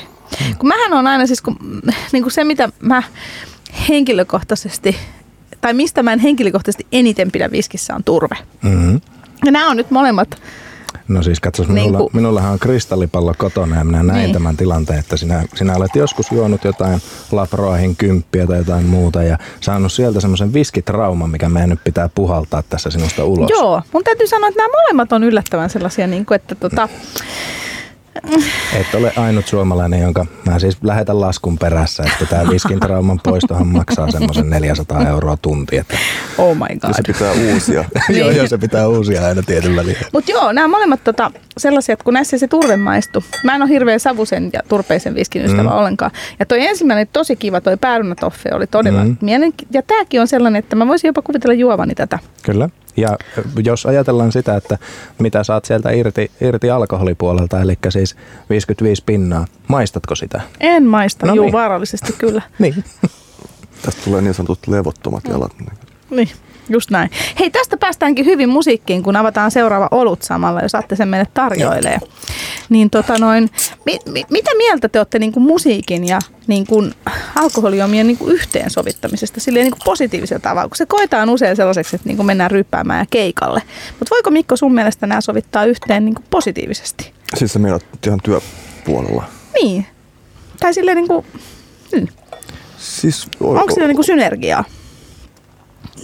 Kun mähän on aina siis, kun, niin kuin se mitä mä henkilökohtaisesti, tai mistä mä en henkilökohtaisesti eniten pidä viskissä on turve. Mm-hmm. Ja nämä on nyt molemmat. No siis katsos, Niin minulla, kuin- minullahan on kristallipallo kotona ja minä näin Niin. tämän tilanteen, että sinä, sinä olet joskus juonut jotain Labroahin kymppiä tai jotain muuta ja saanut sieltä semmoisen viskitrauman, mikä meidän nyt pitää puhaltaa tässä sinusta ulos. Joo, mun täytyy sanoa, että nämä molemmat on yllättävän sellaisia, niin kuin, että tota, Et ole ainut suomalainen, jonka mä siis lähetän laskun perässä, että tämä viskin trauman poistohan maksaa semmoisen 400 euroa tunti. Että oh my Ja se god. pitää uusia. joo, joo, se pitää uusia aina tietyn väliin. Mutta joo, nämä molemmat tota, sellaisia, että kun näissä se turve maistu. Mä en ole hirveän savusen ja turpeisen viskin ystävä mm. ollenkaan. Ja toi ensimmäinen tosi kiva, toi päärynätoffe oli todella Mm. mm. mielenki- Ja tääkin on sellainen, että mä voisin jopa kuvitella juovani tätä. Kyllä. Ja jos ajatellaan sitä, että mitä saat sieltä irti, irti alkoholipuolelta, eli siis 55 pinnaa, maistatko sitä? En maista, No no juu, niin. vaarallisesti kyllä. Niin. Tästä tulee niin sanotut levottomat jalat. Niin, just näin. Hei, tästä päästäänkin hyvin musiikkiin, kun avataan seuraava olut samalla, jos saatte sen meille tarjoilee. Niin tota noin, mi, mi, mitä mieltä te olette niinku musiikin ja niinku alkoholiomien niinku yhteensovittamisesta silleen niinku positiivisella tavalla, kun se koetaan usein sellaiseksi, että niinku mennään ryppäämään ja keikalle. Mutta voiko Mikko sun mielestä nämä sovittaa yhteen niinku positiivisesti? Siis se meidät ihan työpuolella. Niin. Tai silleen niinku, hmm. Siis, onko siinä niinku synergiaa?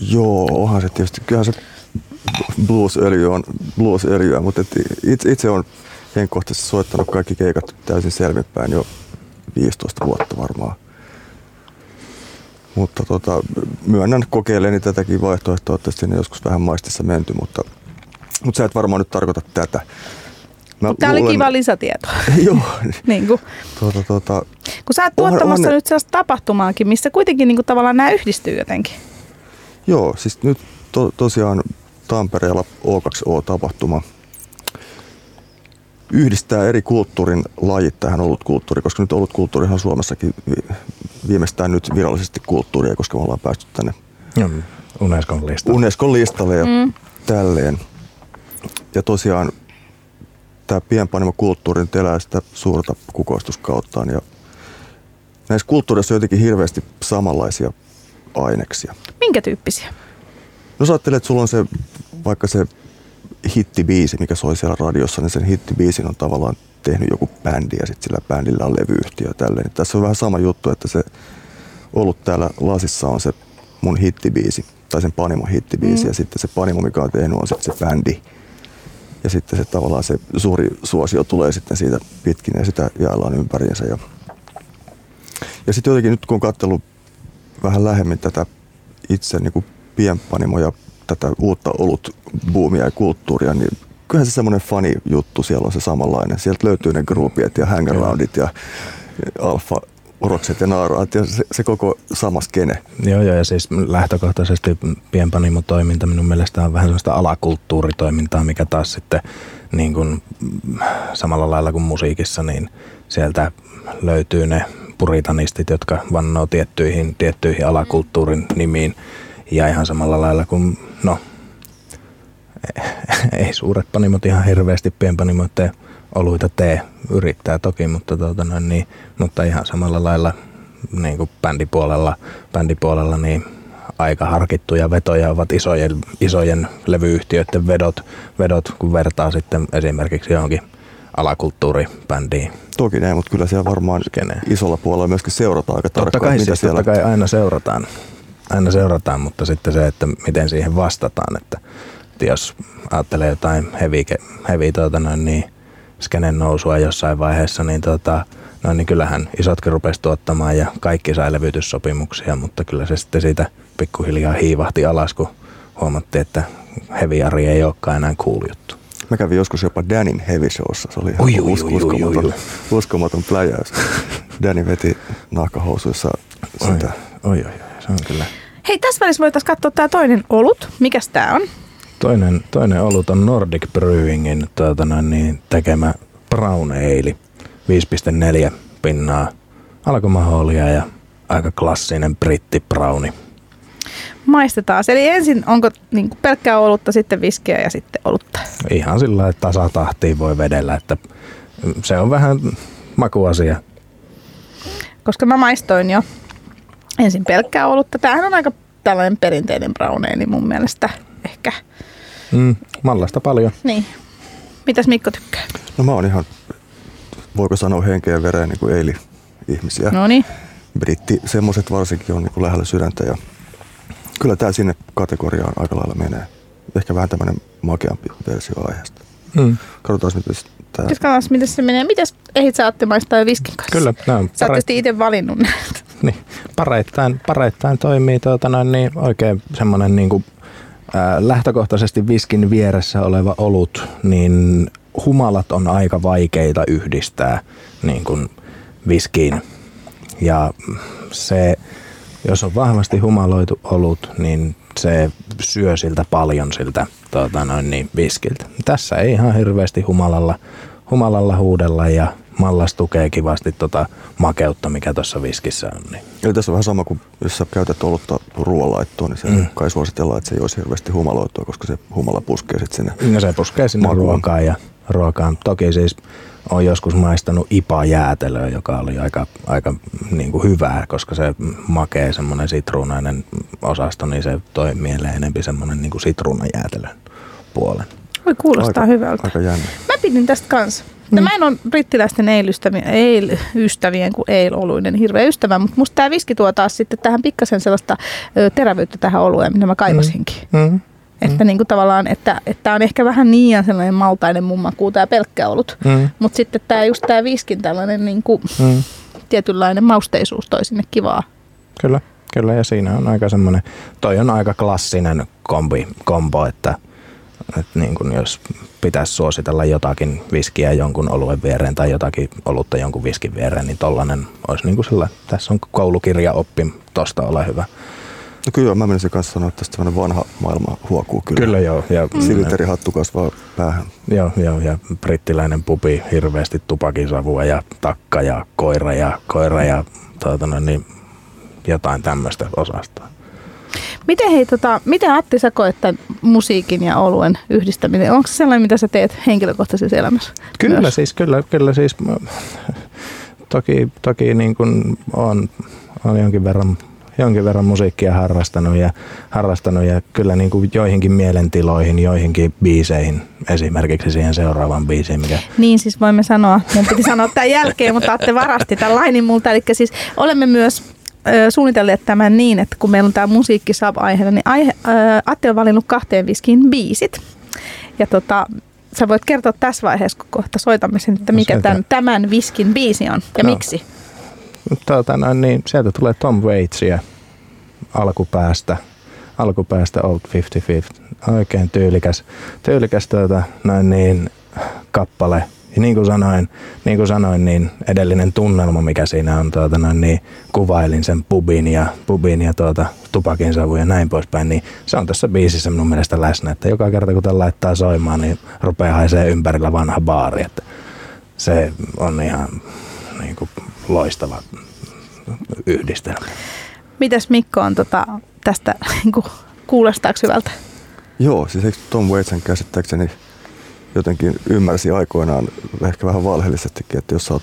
Joo, onhan se tietysti. Kyllähän se blues-öljy on blues-öljyä, mutta et itse, itse on henkkohtaisesti soittanut kaikki keikat täysin selvinpäin jo 15 vuotta varmaan. Mutta tota, myönnän kokeilleeni tätäkin vaihtoehtoa, että sinne joskus vähän maistissa menty, mutta, mutta sä et varmaan nyt tarkoita tätä. Mä Tämä oli luulen- kiva lisätieto. Joo, niin kuin. tuota, tuota, Kun sä oot tuottamassa onhan ne- nyt sellaista tapahtumaakin, missä kuitenkin niin kuin tavallaan nämä yhdistyy jotenkin. Joo, siis nyt to, tosiaan Tampereella O2O-tapahtuma yhdistää eri kulttuurin lajit tähän olutkulttuuriin, koska nyt olutkulttuurihan on Suomessakin vi- viimeistään nyt virallisesti kulttuuria, koska me ollaan päästy tänne Mm, Unescon lista. Unescon listalle ja Mm. tälleen. Ja tosiaan tämä pienpanimokulttuuri nyt elää sitä suurta kukoistuskauttaan ja näissä kulttuureissa on jotenkin hirveästi samanlaisia aineksia. Minkä tyyppisiä? No sä ajattelet, että sulla on se, vaikka se hittibiisi, mikä soi siellä radiossa, niin sen hittibiisin on tavallaan tehnyt joku bändi ja sitten sillä bändillä on levyyhtiö ja tälleen. Niin Tässä on vähän sama juttu, että se ollut täällä lasissa on se mun hittibiisi, tai sen panimon hittibiisi, mm. ja sitten se panimo, mikä on tehnyt, on sitten se bändi. Ja sitten se tavallaan se suuri suosio tulee sitten siitä pitkin ja sitä jaellaan ympäriinsä. Ja, ja sitten jotenkin nyt kun on katsellut vähän lähemmin tätä itse niin kuin pienpanimo ja tätä uutta olutbuumia ja kulttuuria, niin kyllähän se semmoinen fani-juttu siellä on se samanlainen. Sieltä löytyy ne groupiet ja hangaroundit ja alfa orokset ja naaraat ja se, se koko sama skene. Joo, joo, ja siis lähtökohtaisesti pienpanimotoiminta minun mielestä on vähän sellaista alakulttuuritoimintaa, mikä taas sitten niin kuin, mm, samalla lailla kuin musiikissa, niin sieltä löytyy ne puritanistit, jotka vannoo tiettyihin, tiettyihin alakulttuurin nimiin. Ja ihan samalla lailla kuin, no, ei suuret panimot ihan hirveästi pienpanimoiden oluita tee, yrittää toki, mutta, tuota noin, niin, mutta ihan samalla lailla niin kuin bändipuolella, bändipuolella niin aika harkittuja vetoja ovat isojen, isojen levyyhtiöiden vedot, vedot, kun vertaa sitten esimerkiksi johonkin alakulttuuribändiin. Toki näin, mutta kyllä siellä varmaan Skene. isolla puolella myöskin seurataan aika Totta tarkkaan, kai, mitä siis siellä totta kai aina seurataan. aina seurataan, mutta sitten se, että miten siihen vastataan, että, että jos ajattelee jotain heavy, heavy tuota noin, niin skenen nousua jossain vaiheessa, niin, tota, no, niin kyllähän isotkin rupesi tuottamaan ja kaikki sai levytyssopimuksia, mutta kyllä se sitten siitä pikkuhiljaa hiivahti alas, kun huomattiin, että heavy Ari ei olekaan enää cool juttu. Mä kävin joskus jopa Danin Heavy Showssa. Se oli ihan Ui, ui, us- ui, ui, uskomaton, uskomaton pläjäys. Danny veti nahkahousuissa Oi, sitä. oi, oi, oi, se on kyllä. Hei, tässä välissä voitaisiin katsoa tämä toinen olut. Mikäs tämä on? Toinen, toinen olut on Nordic Brewingin tuota noin, niin, tekemä Brown Ale. 5,4 pinnaa alkomaholia ja aika klassinen britti browni. Maistetaan. Eli ensin onko niin kuin pelkkää olutta, sitten viskiä ja sitten olutta. Ihan sillä että tasatahtiin voi vedellä, että se on vähän makuasia. Koska mä maistoin jo ensin pelkkää olutta. Tämähän on aika tällainen perinteinen brown ale mun mielestä ehkä. Mm, mallasta paljon. Niin. Mitäs Mikko tykkää? No mä oon ihan, voiko sanoa henkeä ja vereen niin kuin eili ihmisiä. No niin. Britti, semmoset varsinkin on niin kuin lähellä sydäntä ja kyllä tää sinne kategoriaan aika lailla menee. Ehkä vähän tämmönen makeampi versio aiheesta. Mm, Katsotaan, miten tää... Katsotaan, miten se menee. Mitäs ehdit sä maistaa jo viskin kanssa? kyllä, nämä on Sä oot pare- tietysti itse valinnut näitä. niin, pareittain, pareittain toimii tuota noin, niin oikein semmoinen niin kuin, ää, lähtökohtaisesti viskin vieressä oleva olut, niin humalat on aika vaikeita yhdistää niin kuin viskiin. Ja se, jos on vahvasti humaloitu olut, niin se syö siltä paljon siltä tuota noin, niin viskiltä. Tässä ei ihan hirveästi humalalla, humalalla huudella ja mallas tukee kivasti tota makeutta, mikä tuossa viskissä on. Niin. Eli tässä on vähän sama kuin jos sä käytät olutta ruoanlaittoon, niin se Mm. kai suositellaan, että se ei olisi hirveästi humaloitua, koska se humala puskee sitten sinne. Ja se puskee sinne Makuun. ruokaan ja ruokaan. Toki siis on joskus maistanut IPA-jäätelöä, joka oli aika, aika niin kuin hyvää, koska se makee semmoinen sitruunainen osasto, niin se toi mieleen enempi semmoinen niin kuin sitruunajäätelön puolen. Voi kuulostaa aika, hyvältä. Aika jännä. Mä pidin tästä kanssa. Mm. Mä en ole brittiläisten eil-ystävien, eil-ystävien kuin eil-oluinen hirveä ystävä, mutta musta tämä viski tuo taas sitten tähän pikkasen sellaista ö, terävyyttä tähän olueen, mitä mä kaivasinkin. Mm. Mm. Että niin kuin tavallaan, että, että on ehkä vähän liian sellainen maltainen mun makuu tämä pelkkä olut. Mm. Mutta sitten tämä just tämä viskin tällainen niin kuin Mm. tietynlainen mausteisuus toi sinne kivaa. Kyllä, kyllä ja siinä on aika semmoinen, toi on aika klassinen kombi, kombo, että, että niin kuin jos pitäisi suositella jotakin viskiä jonkun oluen viereen tai jotakin olutta jonkun viskin viereen, niin tollanen olisi niin kuin sillä, tässä on koulukirja oppi, tosta ole hyvä. No kyllä, mä menisin kanssa sanoa, että tästä tämmöinen vanha maailma huokuu kyllä. Kyllä joo, ja, Silterihattu kasvaa päähän. joo, joo, ja brittiläinen pupi, hirveästi tupakisavua ja takka ja koira ja, koira ja tuota, noin, niin, jotain tämmöistä osastoa. Miten, hei, tota, miten Atti sä koet tämän musiikin ja oluen yhdistäminen? Onko se sellainen, mitä sä teet henkilökohtaisessa elämässä? Kyllä myös? siis, kyllä, kyllä siis. Toki, toki niin kuin on, on jonkin verran jonkin verran musiikkia harrastanut ja, harrastanut ja kyllä niin kuin joihinkin mielentiloihin, joihinkin biiseihin, esimerkiksi siihen seuraavaan biisiin, mikä Niin siis voimme sanoa, mun piti sanoa tämän jälkeen, mutta Atte varasti tämän lainin multa. Eli siis olemme myös suunnitelleet tämän niin, että kun meillä on tämä musiikki sub-aiheena, niin aihe, Atte on valinnut kahteen viskiin biisit. Ja tota, sä voit kertoa tässä vaiheessa, kun kohta soitamme sen, että No mikä tämän, tämän viskin biisi on ja No. miksi. Tuota, no, niin sieltä tulee Tom Waitsia alkupäästä, alkupäästä Old 55. Oikein tyylikäs, tyylikäs tuota, noin niin, kappale. Ja niin kuin sanoin, niin kuin sanoin, niin edellinen tunnelma, mikä siinä on, tuota, noin, niin kuvailin sen pubin ja, pubin ja tuota, tupakin savu ja näin poispäin, niin se on tässä biisissä minun mielestä läsnä, että joka kerta kun tämän laittaa soimaan, niin rupeaa haisee ympärillä vanha baari, että se on ihan niin kuin, loistava yhdistelmä. Mitäs Mikko on tota, tästä, niin kuin, kuulostaako hyvältä? Joo, siis eikö Tom Waitsen käsittääkseni jotenkin ymmärsi aikoinaan ehkä vähän valheellisestikin, että jos sä oot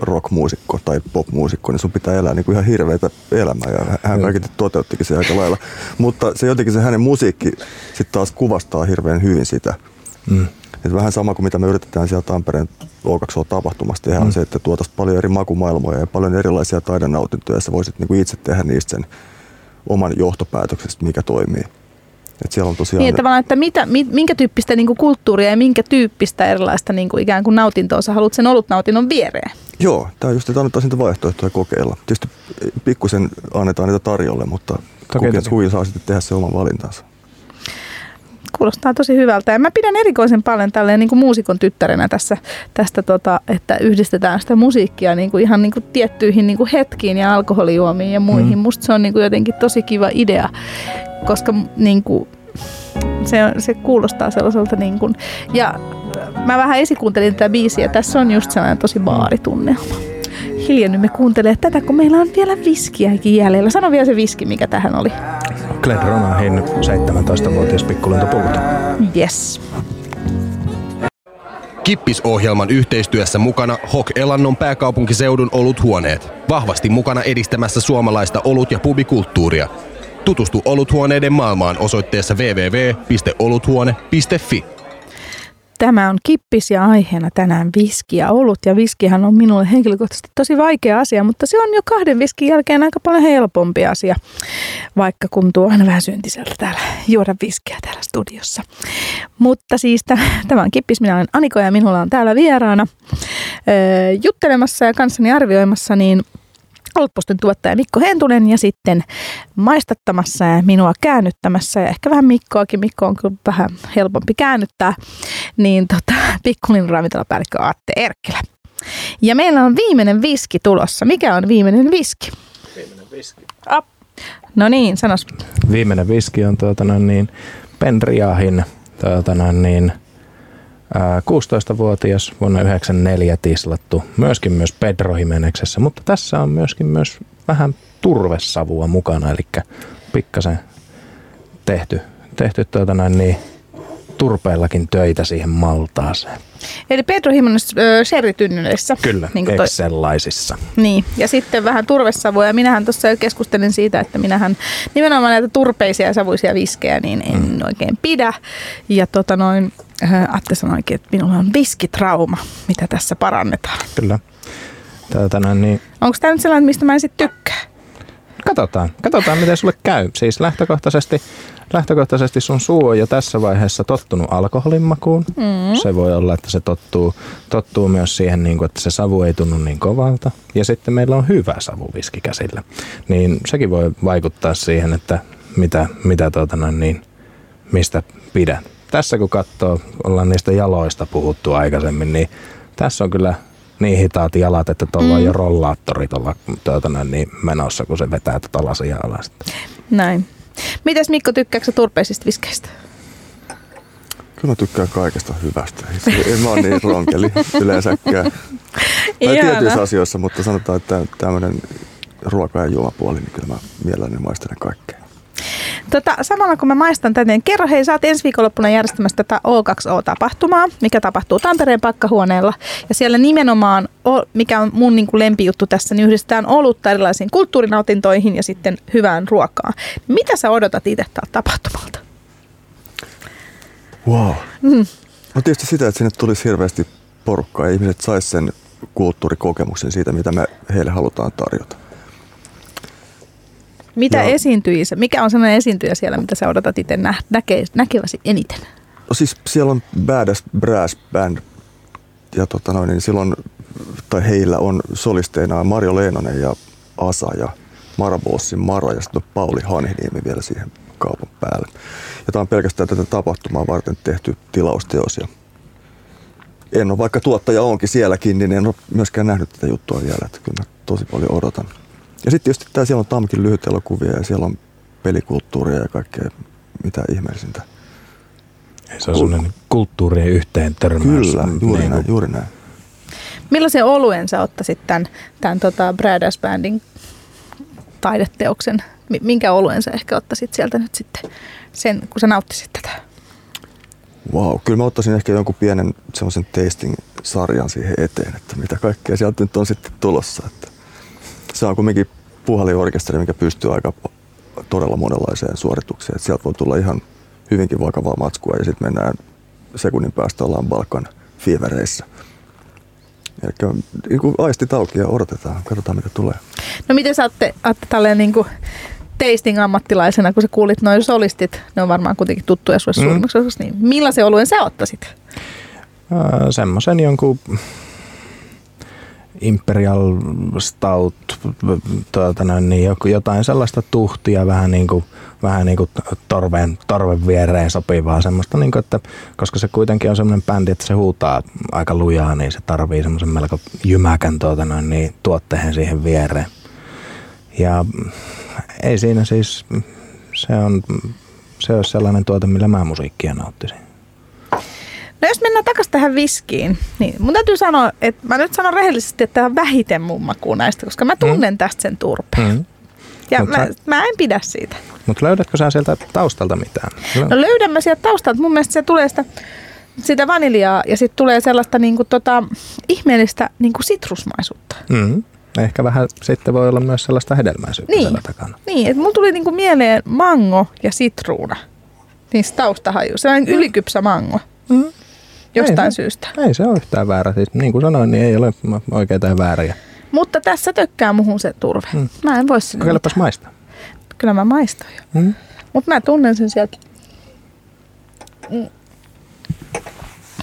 rockmuusikko tai popmuusikko, niin sun pitää elää niin kuin ihan hirveitä elämää ja hän Mm. kaiketi toteuttikin se aika lailla. Mutta se jotenkin se hänen musiikki sitten taas kuvastaa hirveän hyvin sitä. Mm. Et vähän sama kuin mitä me yritetään siellä Tampereen O2O-tapahtumassa tehdä, mm. on se, että tuotaisiin paljon eri makumaailmoja ja paljon erilaisia taidenautintoja ja sä voisit niinku itse tehdä niistä sen oman johtopäätöksestä, mikä toimii. Et siellä on tosiaan... Niin, tavallaan, että mitä, minkä tyyppistä niin kuin kulttuuria ja minkä tyyppistä erilaista niin kuin ikään kuin nautintoa sä haluat sen olutnautinnon viereen? Joo, tämä just, että annetaan niitä vaihtoehtoja kokeilla. Tietysti pikkusen annetaan niitä tarjolle, mutta kukin saa sitten tehdä se oman valintansa. Kuulostaa tosi hyvältä ja mä pidän erikoisen paljon tälleen niin kuin muusikon tyttärenä tässä, tästä, tota, että yhdistetään sitä musiikkia niin kuin ihan niin kuin tiettyihin niin kuin hetkiin ja alkoholijuomiin ja muihin. Mm. Musta se on niin kuin jotenkin tosi kiva idea, koska niin kuin, se, se kuulostaa sellaiselta niin kuin, ja mä vähän esikuuntelin tätä biisiä. Tässä on just sellainen tosi baaritunnelma. Hiljennymme kuuntelee tätä, kun meillä on vielä viskiäkin jäljellä. Sano vielä se viski, mikä tähän oli. Glenn Ronahin 17-vuotias pikkulentopulta. Yes. Kippisohjelman yhteistyössä mukana Hok Elannon pääkaupunkiseudun oluthuoneet. Vahvasti mukana edistämässä suomalaista olut- ja pubikulttuuria. Tutustu oluthuoneiden maailmaan osoitteessa www.oluthuone.fi. Tämä on kippis ja aiheena tänään viski ja olut. Ja viskihän on minulle henkilökohtaisesti tosi vaikea asia, mutta se on jo kahden viskin jälkeen aika paljon helpompi asia. Vaikka kun tuo aina vähän syntiseltä täällä juoda viskiä täällä studiossa. Mutta siis tämä on kippis, minä olen Aniko ja minulla on täällä vieraana juttelemassa ja kanssani arvioimassa niin Outpostin tuottaja Mikko Hentunen ja sitten maistattamassa ja minua käännyttämässä ja ehkä vähän Mikkoakin. Mikko on kyllä vähän helpompi käännyttää. Niin tota, pikkulin ravintolapäällikkö Aatte Erkkilä. Ja meillä on viimeinen viski tulossa. Mikä on viimeinen viski? Viimeinen viski. No niin, sanos. Viimeinen viski on tuota, niin, Penriahin tuota, niin, 16-vuotias vuonna 1994 tislattu, myöskin myös Pedro Jimeneksessä, mutta tässä on myöskin myös vähän turvesavua mukana, eli pikkasen tehty, tehty tuota noin niin, turpeellakin töitä siihen maltaaseen. Eli Pedro Jimenez sherrytynnyissä. Kyllä, niin toi... sellaisissa. Niin, ja sitten vähän turvesavua. Ja minähän tuossa keskustelin siitä, että minähän nimenomaan näitä turpeisia ja savuisia viskejä niin en mm. oikein pidä. Ja tota noin, Atte sanoikin, että minulla on viskitrauma, mitä tässä parannetaan. Kyllä. Tätä, niin... Onko tämä nyt sellainen, mistä mä en sitten tykkää? Katsotaan. Katsotaan, miten sulle käy. Siis lähtökohtaisesti, lähtökohtaisesti sun suu on jo tässä vaiheessa tottunut alkoholin makuun. Mm. Se voi olla, että se tottuu, tottuu myös siihen, niin kuin, että se savu ei tunnu niin kovalta. Ja sitten meillä on hyvä savuviski käsillä. Niin sekin voi vaikuttaa siihen, että mitä, mitä tuota, niin, mistä pidän. Tässä kun katsoo, ollaan niistä jaloista puhuttu aikaisemmin, niin tässä on kyllä niin hitaat jalat, että tuolla mm. on jo rollaattori tuolla tuota, niin menossa, kun se vetää tuota lasia alas. Näin. Mites Mikko, tykkääkö turpeisista viskeistä? Kyllä mä tykkään kaikesta hyvästä. En mä ole niin ronkeli yleensäkään. Tai tietyissä asioissa, mutta sanotaan, että tämmöinen ruoka- ja juomapuoli, niin kyllä mä mielelläni maistelen kaikkea. Tota, samalla kun mä maistan tätä, niin kerro hei, sä oot ensi viikonloppuna järjestämässä tätä O2O-tapahtumaa, mikä tapahtuu Tampereen pakkahuoneella. Ja siellä nimenomaan, mikä on mun niin kuin lempijuttu tässä, niin yhdistetään olutta erilaisiin kulttuurinautintoihin ja sitten hyvään ruokaan. Mitä sä odotat itse tältä tapahtumalta? Wow. Mm. No tietysti sitä, että sinne tulisi hirveästi porukkaa ja ihmiset sais sen kulttuurikokemuksen siitä, mitä me heille halutaan tarjota. Mitä ja, esiintyjiä, mikä on sellainen esiintyjä siellä, mitä sä odotat itse nä- näke, näkeväsi eniten? No siis siellä on Badass Brass Band ja tota noin, niin silloin, tai heillä on solisteina Mario Leenonen ja Asa ja Marabossin Mara ja sitten Pauli Hanhiniemi vielä siihen kaupan päälle. Ja tämä on pelkästään tätä tapahtumaa varten tehty tilausteos. Ja en ole, vaikka tuottaja onkin sielläkin, niin en ole myöskään nähnyt tätä juttua vielä, että kyllä mä tosi paljon odotan. Ja sitten tietysti tää, siellä on Tamkin lyhyt elokuvia ja siellä on pelikulttuuria ja kaikkea mitä ihmeellisintä. Se on sellainen kulttuurien yhteen törmäys. Kyllä, juuri niin näin, juuri näin. Millaisen oluen sä ottaisit tämän, tämän tota Bradas Bandin taideteoksen? Minkä oluen sä ehkä ottaisit sieltä nyt sitten, sen, kun sä nauttisit tätä? Wow, kyllä mä ottaisin ehkä jonkun pienen semmoisen tasting-sarjan siihen eteen, että mitä kaikkea sieltä nyt on sitten tulossa. Että se on kuitenkin puhaliorkesteri, mikä pystyy aika todella monenlaiseen suoritukseen. Et sieltä voi tulla ihan hyvinkin vakavaa matskua ja sitten mennään sekunnin päästä ollaan Balkan fiivereissä. Eli niin kuin aistit auki ja odotetaan, katsotaan mitä tulee. No miten sä ootte, ootte tälleen niin kuin tasting-ammattilaisena, kun sä kuulit noin solistit, ne on varmaan kuitenkin tuttuja sulle mm. suurimmaksi osaksi, niin millaisen oluen sä ottaisit? Öö, semmoisen jonkun Imperial Stout, tuota noin, niin jotain sellaista tuhtia, vähän niin kuin, vähän niin kuin torven, torven viereen sopivaa semmoista, niin kuin, että koska se kuitenkin on semmoinen bändi, että se huutaa aika lujaa, niin se tarvii semmoisen melko jymäkän tuota noin, niin tuotteen siihen viereen. Ja ei siinä siis, se on, se on sellainen tuote, millä mä musiikkia nauttisin. No jos mennään takaisin tähän viskiin, niin mun täytyy sanoa, että mä nyt sanon rehellisesti, että tämä on vähiten mun näistä, koska mä tunnen mm. tästä sen turpeen. Mm. Ja mä, sä, mä en pidä siitä. Mutta löydätkö sä sieltä taustalta mitään? No löydän mä sieltä taustalta. Mun mielestä se tulee sitä, sitä vaniljaa ja sitten tulee sellaista niinku tota, ihmeellistä niinku sitrusmaisuutta. Mm. Ehkä vähän sitten voi olla myös sellaista hedelmäisyyttä niin. takana. Niin, että mulla tuli niinku mieleen mango ja sitruuna niistä taustahaju. Sellainen mm. ylikypsä mango. Mm. Jostain ei, syystä. Ei se ole yhtään väärä. Siis, niin kuin sanoin, niin ei ole oikeita ja vääriä. Mutta tässä tökkää muhun se turve. Mm. Mä en voi sinne Kokeilepas maista. Kyllä mä maistan jo. Mm. Mutta mä tunnen sen sieltä. Mm.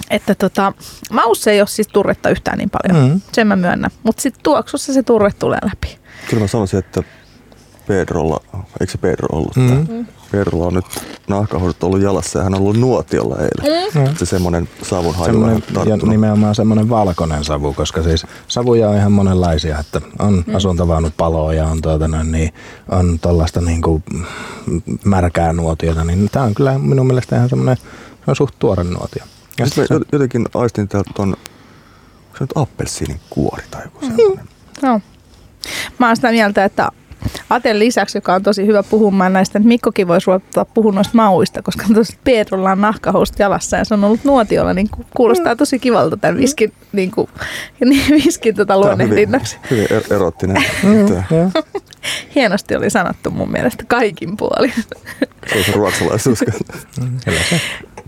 Että tota, maussa ei ole siis turvetta yhtään niin paljon. Mm. Sen mä myönnän. Mutta sitten tuoksussa se turve tulee läpi. Kyllä mä sanoisin, että Pedrolla, eikö se Pedro ollut mm. mm. Pedrolla on nyt nahkahousut ollut jalassa ja hän on ollut nuotiolla eilen. Mm. Se semmoinen savun haju Ja nimenomaan semmoinen valkoinen savu, koska siis savuja on ihan monenlaisia, että on mm. asuntovaunut paloa ja on, tuota, niin, on tuollaista niin kuin märkää nuotiota, niin tämä on kyllä minun mielestä ihan semmoinen se on suht tuore nuotio. Ja Sitten mä jotenkin aistin täältä ton, se nyt appelsiinin kuori tai joku sellainen. Mm. No. Mä oon sitä mieltä, että Aten lisäksi, joka on tosi hyvä puhumaan näistä, että Mikkokin voisi ruveta puhua noista mauista, koska tuossa Pedrolla on nahkahousut jalassa ja se on ollut nuotiolla, niin kuulostaa tosi kivalta tämän viskin, niin kuin, niin viskin tota luonnehdinnäksi. Hyvin, hyvin er- erottinen. Hienosti oli sanottu mun mielestä kaikin puolin. Se on se ruotsalaisuus.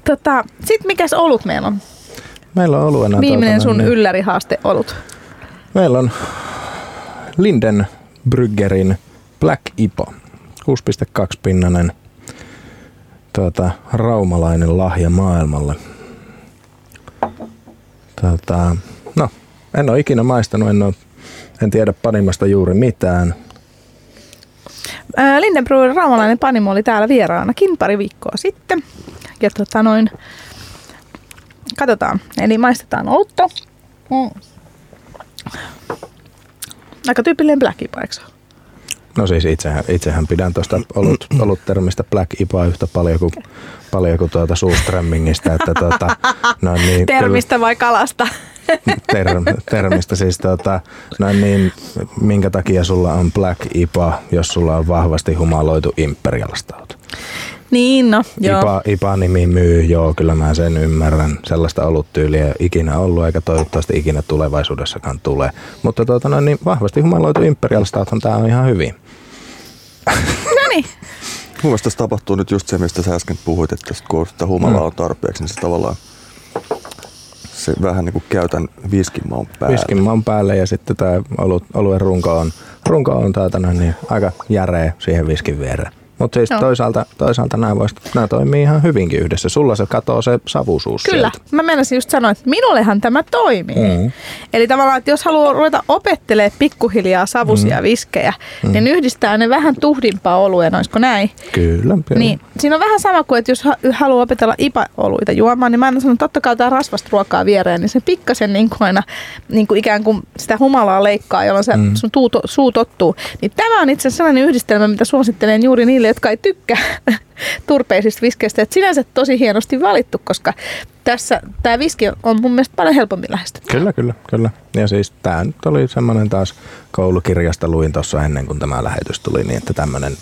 tota, Sitten mikäs olut meillä on? Meillä on oluena. Viimeinen tuota, sun niin... yllärihaaste olut. Meillä on Linden Bryggerin Black IPA. 6,2 pinnanen tuota, raumalainen lahja maailmalle. Tuota, no, en ole ikinä maistanut, en, ole, en tiedä panimasta juuri mitään. Lindenbrewer raumalainen panimo oli täällä vieraanakin pari viikkoa sitten. Ja tota noin, katsotaan. Eli maistetaan olutta. Mm. Aika tyypillinen black IPA, eikö No siis itsehän, itsehän pidän tuosta olut, oluttermistä Black IPA yhtä paljon kuin, paljon kuin tuota Suuströmmingistä. Että tuota, no niin, Termistä kyllä, vai kalasta? Ter, termistä siis tuota, no niin, minkä takia sulla on Black IPA, jos sulla on vahvasti humaloitu Imperial Stout? Niin, no, joo. Ipa, Ipa-nimi myy, joo, kyllä mä sen ymmärrän. Sellaista oluttyyliä ikinä ollut, eikä toivottavasti ikinä tulevaisuudessakaan tule. Mutta tuota, no, niin vahvasti humaloitu Imperial Stout on tää on ihan hyvin. No niin. Mun mielestä tässä tapahtuu nyt just se, mistä sä äsken puhuit, että kun sitä humalaa on tarpeeksi, niin se tavallaan se vähän niin kuin käytän viskimaun päälle. Viskimaun päälle ja sitten tämä oluen runko on, runko on taata, niin aika järeä siihen viskin viereen. Mutta siis toisaalta, toisaalta nämä, vois, nämä toimii ihan hyvinkin yhdessä. Sulla se katoo se savusuus Kyllä. Sieltä. Mä menisin just sanoa, että minullehan tämä toimii. Mm. Eli tavallaan, että jos haluaa ruveta opettelemaan pikkuhiljaa savusia mm. viskejä, mm. niin yhdistää ne vähän tuhdimpaa olueen, olisiko näin? Kyllä, kyllä. Niin, siinä on vähän sama kuin, että jos haluaa opetella ipa-oluita juomaan, niin mä aina sanon, että totta kai tämä rasvasta ruokaa viereen, niin se pikkasen niin kuin aina niin kuin ikään kuin sitä humalaa leikkaa, jolloin se mm. sun tuu, suu tottuu. Niin tämä on itse asiassa sellainen yhdistelmä, mitä suosittelen juuri niille, niille, jotka ei tykkää turpeisista viskeistä. Että sinänsä tosi hienosti valittu, koska tässä tämä viski on mun mielestä paljon helpommin lähestyttävä. Kyllä, kyllä, kyllä. Ja siis tämä nyt oli semmoinen taas koulukirjasta luin tuossa ennen kuin tämä lähetys tuli, niin että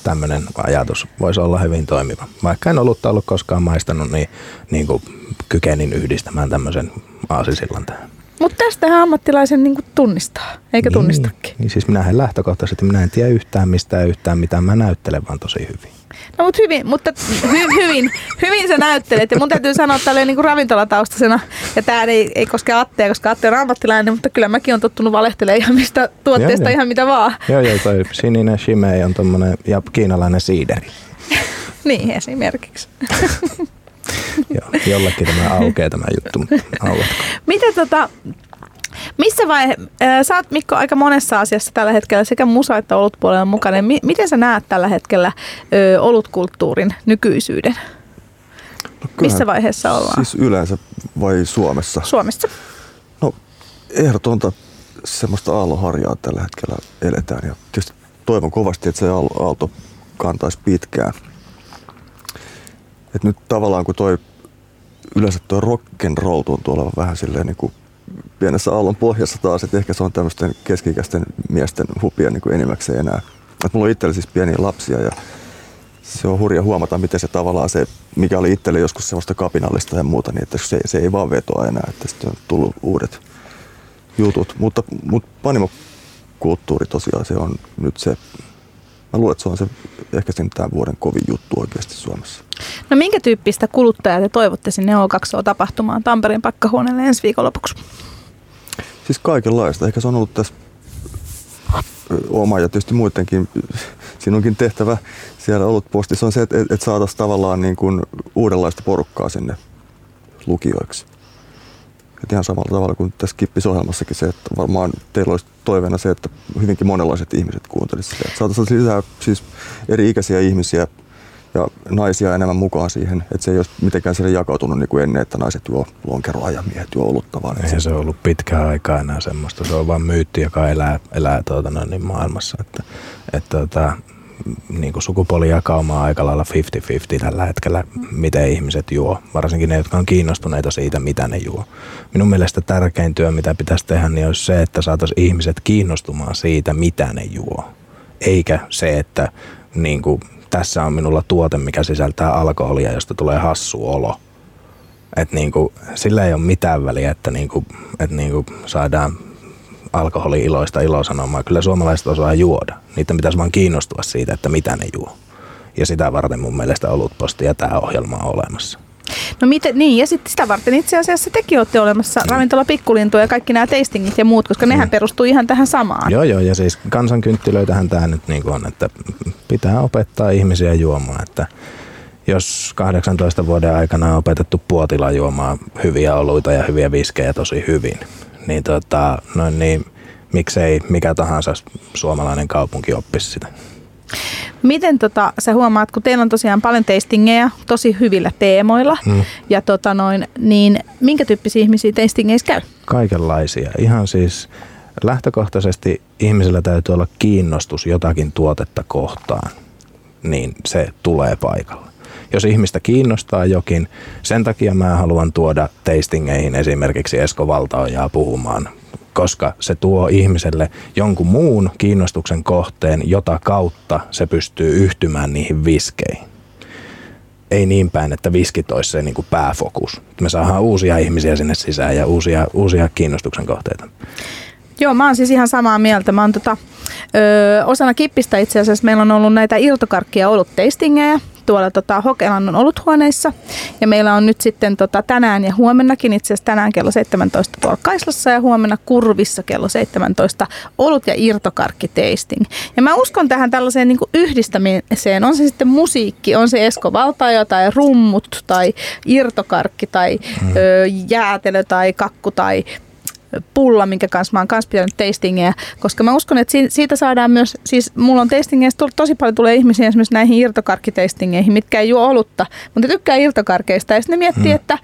tämmöinen ajatus voisi olla hyvin toimiva. Vaikka en ollut ollut koskaan maistanut, niin, niin kuin kykenin yhdistämään tämmöisen aasisillan tähän. Mutta tästähän ammattilaisen niin tunnistaa, eikä niin, tunnistakin. Niin siis minähän lähtökohtaisesti minä en tiedä yhtään mistään yhtään mitä mä näyttelen vaan tosi hyvin. No mutta hyvin, mutta hy, hyvin, hyvin sä näyttelet. Ja mun täytyy sanoa tälleen niin kuin ravintolataustaisena, ja tämä ei, ei koske Attea, koska Atte on ammattilainen, mutta kyllä mäkin on tottunut valehtelemaan ihan mistä tuotteesta, joo, ihan mitä vaan. Joo, joo, toi sininen shimei on tommonen ja kiinalainen siideri. niin, esimerkiksi. joo, jollekin tämä aukeaa tämä juttu. Miten tota, missä vaihe, sä oot Mikko aika monessa asiassa tällä hetkellä sekä musa- että olutpuolella mukana. M- miten sä näet tällä hetkellä ö, olutkulttuurin nykyisyyden? No Missä vaiheessa ollaan? Siis yleensä vai Suomessa? Suomessa. No ehdotonta semmoista aalloharjaa tällä hetkellä eletään ja tietysti toivon kovasti, että se aalto kantaisi pitkään. Et nyt tavallaan kun toi yleensä tuo rock'n'roll tuntuu olevan vähän silleen niin kuin pienessä aallon pohjassa taas, että ehkä se on tämmöisten keskikäisten miesten hupia niin kuin enimmäkseen enää. Et mulla on itsellä siis pieniä lapsia ja se on hurja huomata, miten se tavallaan se, mikä oli itselle joskus semmoista kapinallista ja muuta, niin että se, se ei vaan vetoa enää, että sitten on tullut uudet jutut. Mutta, mutta panimokulttuuri tosiaan, se on nyt se, mä luulen, että se on se ehkä sen tämän vuoden kovin juttu oikeasti Suomessa. No minkä tyyppistä kuluttajaa te toivotte sinne O2-tapahtumaan Tampereen pakkahuoneelle ensi viikonlopuksi? Siis kaikenlaista. Ehkä se on ollut tässä oma ja tietysti muidenkin, sinunkin tehtävä siellä ollut postissa on se, että, että saataisiin tavallaan niin kuin uudenlaista porukkaa sinne lukijoiksi. Et ihan samalla tavalla kuin tässä Kippisohjelmassakin se, että varmaan teillä olisi toiveena se, että hyvinkin monenlaiset ihmiset kuuntelisivat sitä. saataisiin lisää siis eri ikäisiä ihmisiä ja naisia enemmän mukaan siihen, että se ei olisi mitenkään sille jakautunut niin kuin ennen, että naiset juo lonkeroa ja miehet juo olutta. Vaan Eihän se, on ollut pitkään aikaa enää semmoista. Se on vain myytti, joka elää, elää tuota, niin maailmassa. Että, että, että niin kuin sukupuolijakauma on aika lailla 50-50 tällä hetkellä, miten ihmiset juo. Varsinkin ne, jotka on kiinnostuneita siitä, mitä ne juo. Minun mielestä tärkein työ, mitä pitäisi tehdä, niin olisi se, että saataisiin ihmiset kiinnostumaan siitä, mitä ne juo. Eikä se, että niin kuin, tässä on minulla tuote, mikä sisältää alkoholia, josta tulee hassu olo. Että niin kuin, sillä ei ole mitään väliä, että niin kuin, että niin kuin saadaan alkoholi-iloista ilosanomaa. Kyllä suomalaiset osaa juoda. Niitä pitäisi vaan kiinnostua siitä, että mitä ne juo. Ja sitä varten mun mielestä Olutposti ja tämä ohjelma on olemassa. No miten, niin, ja sitten sitä varten itse asiassa tekin olette olemassa mm. ravintola Pikkulintu ja kaikki nämä tastingit ja muut, koska mm. nehän perustuu ihan tähän samaan. Joo, joo, ja siis kansankynttilöitähän tämä nyt niin on, että pitää opettaa ihmisiä juomaan, että jos 18 vuoden aikana on opetettu puotila juomaan hyviä oluita ja hyviä viskejä tosi hyvin, niin, tota, no niin miksei mikä tahansa suomalainen kaupunki oppisi sitä. Miten tota, sä huomaat, kun teillä on tosiaan paljon tastingeja tosi hyvillä teemoilla, mm. ja tota noin, niin minkä tyyppisiä ihmisiä tastingeissa käy? Kaikenlaisia. Ihan siis lähtökohtaisesti ihmisellä täytyy olla kiinnostus jotakin tuotetta kohtaan, niin se tulee paikalle. Jos ihmistä kiinnostaa jokin, sen takia mä haluan tuoda tastingeihin esimerkiksi Esko Valtaojaa puhumaan koska se tuo ihmiselle jonkun muun kiinnostuksen kohteen, jota kautta se pystyy yhtymään niihin viskeihin. Ei niin päin, että viskit olisi se niin kuin pääfokus. Me saadaan uusia ihmisiä sinne sisään ja uusia, uusia kiinnostuksen kohteita. Joo, mä oon siis ihan samaa mieltä. Mä oon tota, ö, osana Kippistä itse asiassa meillä on ollut näitä irtokarkkia ollut tastingeja tuolla tota, Hokelannon oluthuoneissa. Ja meillä on nyt sitten tota, tänään ja huomennakin, itse asiassa tänään kello 17 tuolla Kaislassa ja huomenna Kurvissa kello 17 olut- ja irtokarkki tasting. Ja mä uskon tähän tällaiseen niin yhdistämiseen, on se sitten musiikki, on se Esko Valtaja tai rummut tai irtokarkki tai mm. ö, jäätelö tai kakku tai pulla, minkä kanssa mä oon kanssa pitänyt tastingeja, koska mä uskon, että siitä saadaan myös, siis mulla on tastingeista tosi paljon tulee ihmisiä esimerkiksi näihin irtokarkkitastingeihin, mitkä ei juo olutta, mutta tykkää irtokarkeista ja sitten ne miettii, hmm. että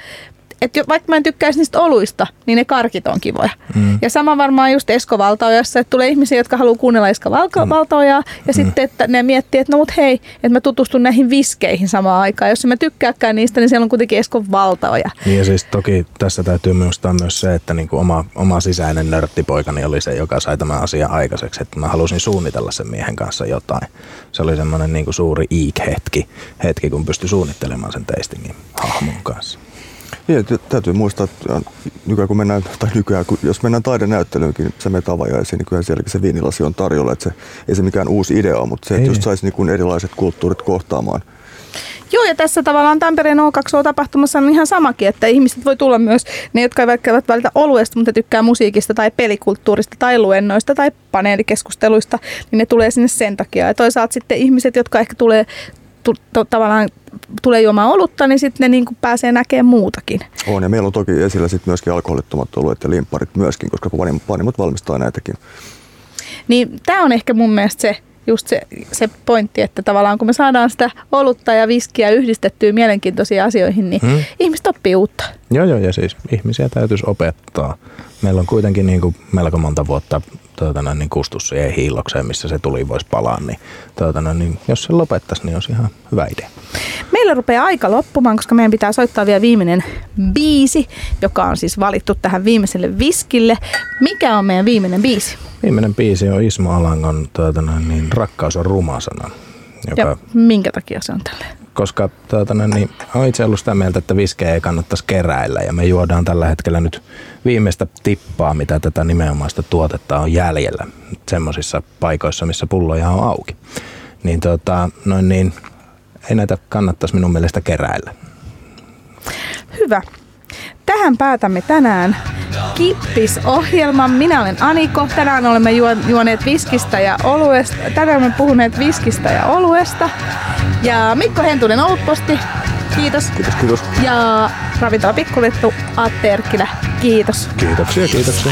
että vaikka mä en tykkäisi niistä oluista, niin ne karkit on kivoja. Mm. Ja sama varmaan just Esko Valtaojassa, että tulee ihmisiä, jotka haluaa kuunnella Esko Valka- mm. Valtaojaa, ja mm. sitten että ne miettii, että no mut hei, että mä tutustun näihin viskeihin samaan aikaan. Jos mä tykkääkään niistä, niin siellä on kuitenkin Esko Valtaoja. Niin ja siis toki tässä täytyy muistaa myös se, että niinku oma, oma sisäinen nörttipoikani oli se, joka sai tämän asian aikaiseksi. Että mä halusin suunnitella sen miehen kanssa jotain. Se oli semmoinen niinku suuri iik-hetki, hetki, kun pystyi suunnittelemaan sen tastingin hahmon kanssa. Niin, täytyy muistaa, että nykyään kun mennään, tai nykyään, kun, jos mennään taidenäyttelyynkin, niin se menet avajaisiin, niin kyllä sielläkin se viinilasi on tarjolla. Että se, ei se mikään uusi idea ole, mutta se, että just saisi niin erilaiset kulttuurit kohtaamaan. Joo, ja tässä tavallaan Tampereen O2O-tapahtumassa on ihan samakin, että ihmiset voi tulla myös, ne jotka eivät välitä oluesta, mutta tykkää musiikista tai pelikulttuurista tai luennoista tai paneelikeskusteluista, niin ne tulee sinne sen takia. Ja toisaalta sitten ihmiset, jotka ehkä tulee tu, to, tavallaan tulee juomaan olutta, niin sitten ne niin kuin pääsee näkemään muutakin. On, ja meillä on toki esillä sitten myöskin alkoholittomat oluet ja limpparit myöskin, koska panimot valmistaa näitäkin. Niin tämä on ehkä mun mielestä se, just se, se pointti, että tavallaan kun me saadaan sitä olutta ja viskiä yhdistettyä mielenkiintoisiin asioihin, niin hmm. ihmiset oppii uutta. Joo, joo, ja siis ihmisiä täytyisi opettaa. Meillä on kuitenkin niin kuin melko monta vuotta tuota, niin kustus siihen hiillokseen, missä se tuli voisi palaa, niin, tuota, niin jos se lopettaisi, niin olisi ihan hyvä idea. Meillä rupeaa aika loppumaan, koska meidän pitää soittaa vielä viimeinen biisi, joka on siis valittu tähän viimeiselle viskille. Mikä on meidän viimeinen biisi? Viimeinen biisi on Ismo Alangon tuota, niin Rakkaus on rumasana. Joka... Ja minkä takia se on tällä? Koska tuota, niin, olen itse ollut sitä mieltä, että viskejä ei kannattaisi keräillä ja me juodaan tällä hetkellä nyt viimeistä tippaa, mitä tätä nimenomaista tuotetta on jäljellä semmoisissa paikoissa, missä pulloja on auki. Niin, tuota, noin niin, ei näitä kannattaisi minun mielestä keräillä. Hyvä. Tähän päätämme tänään Kippis-ohjelman. Minä olen Aniko. Tänään olemme juoneet viskistä ja oluesta. Tänään olemme puhuneet viskistä ja oluesta. Ja Mikko Hentunen Olupposti. Kiitos. Kiitos, kiitos. Ja Ravintola Pikkulettu Atte Erkkilä. Kiitos. Kiitoksia, kiitoksia.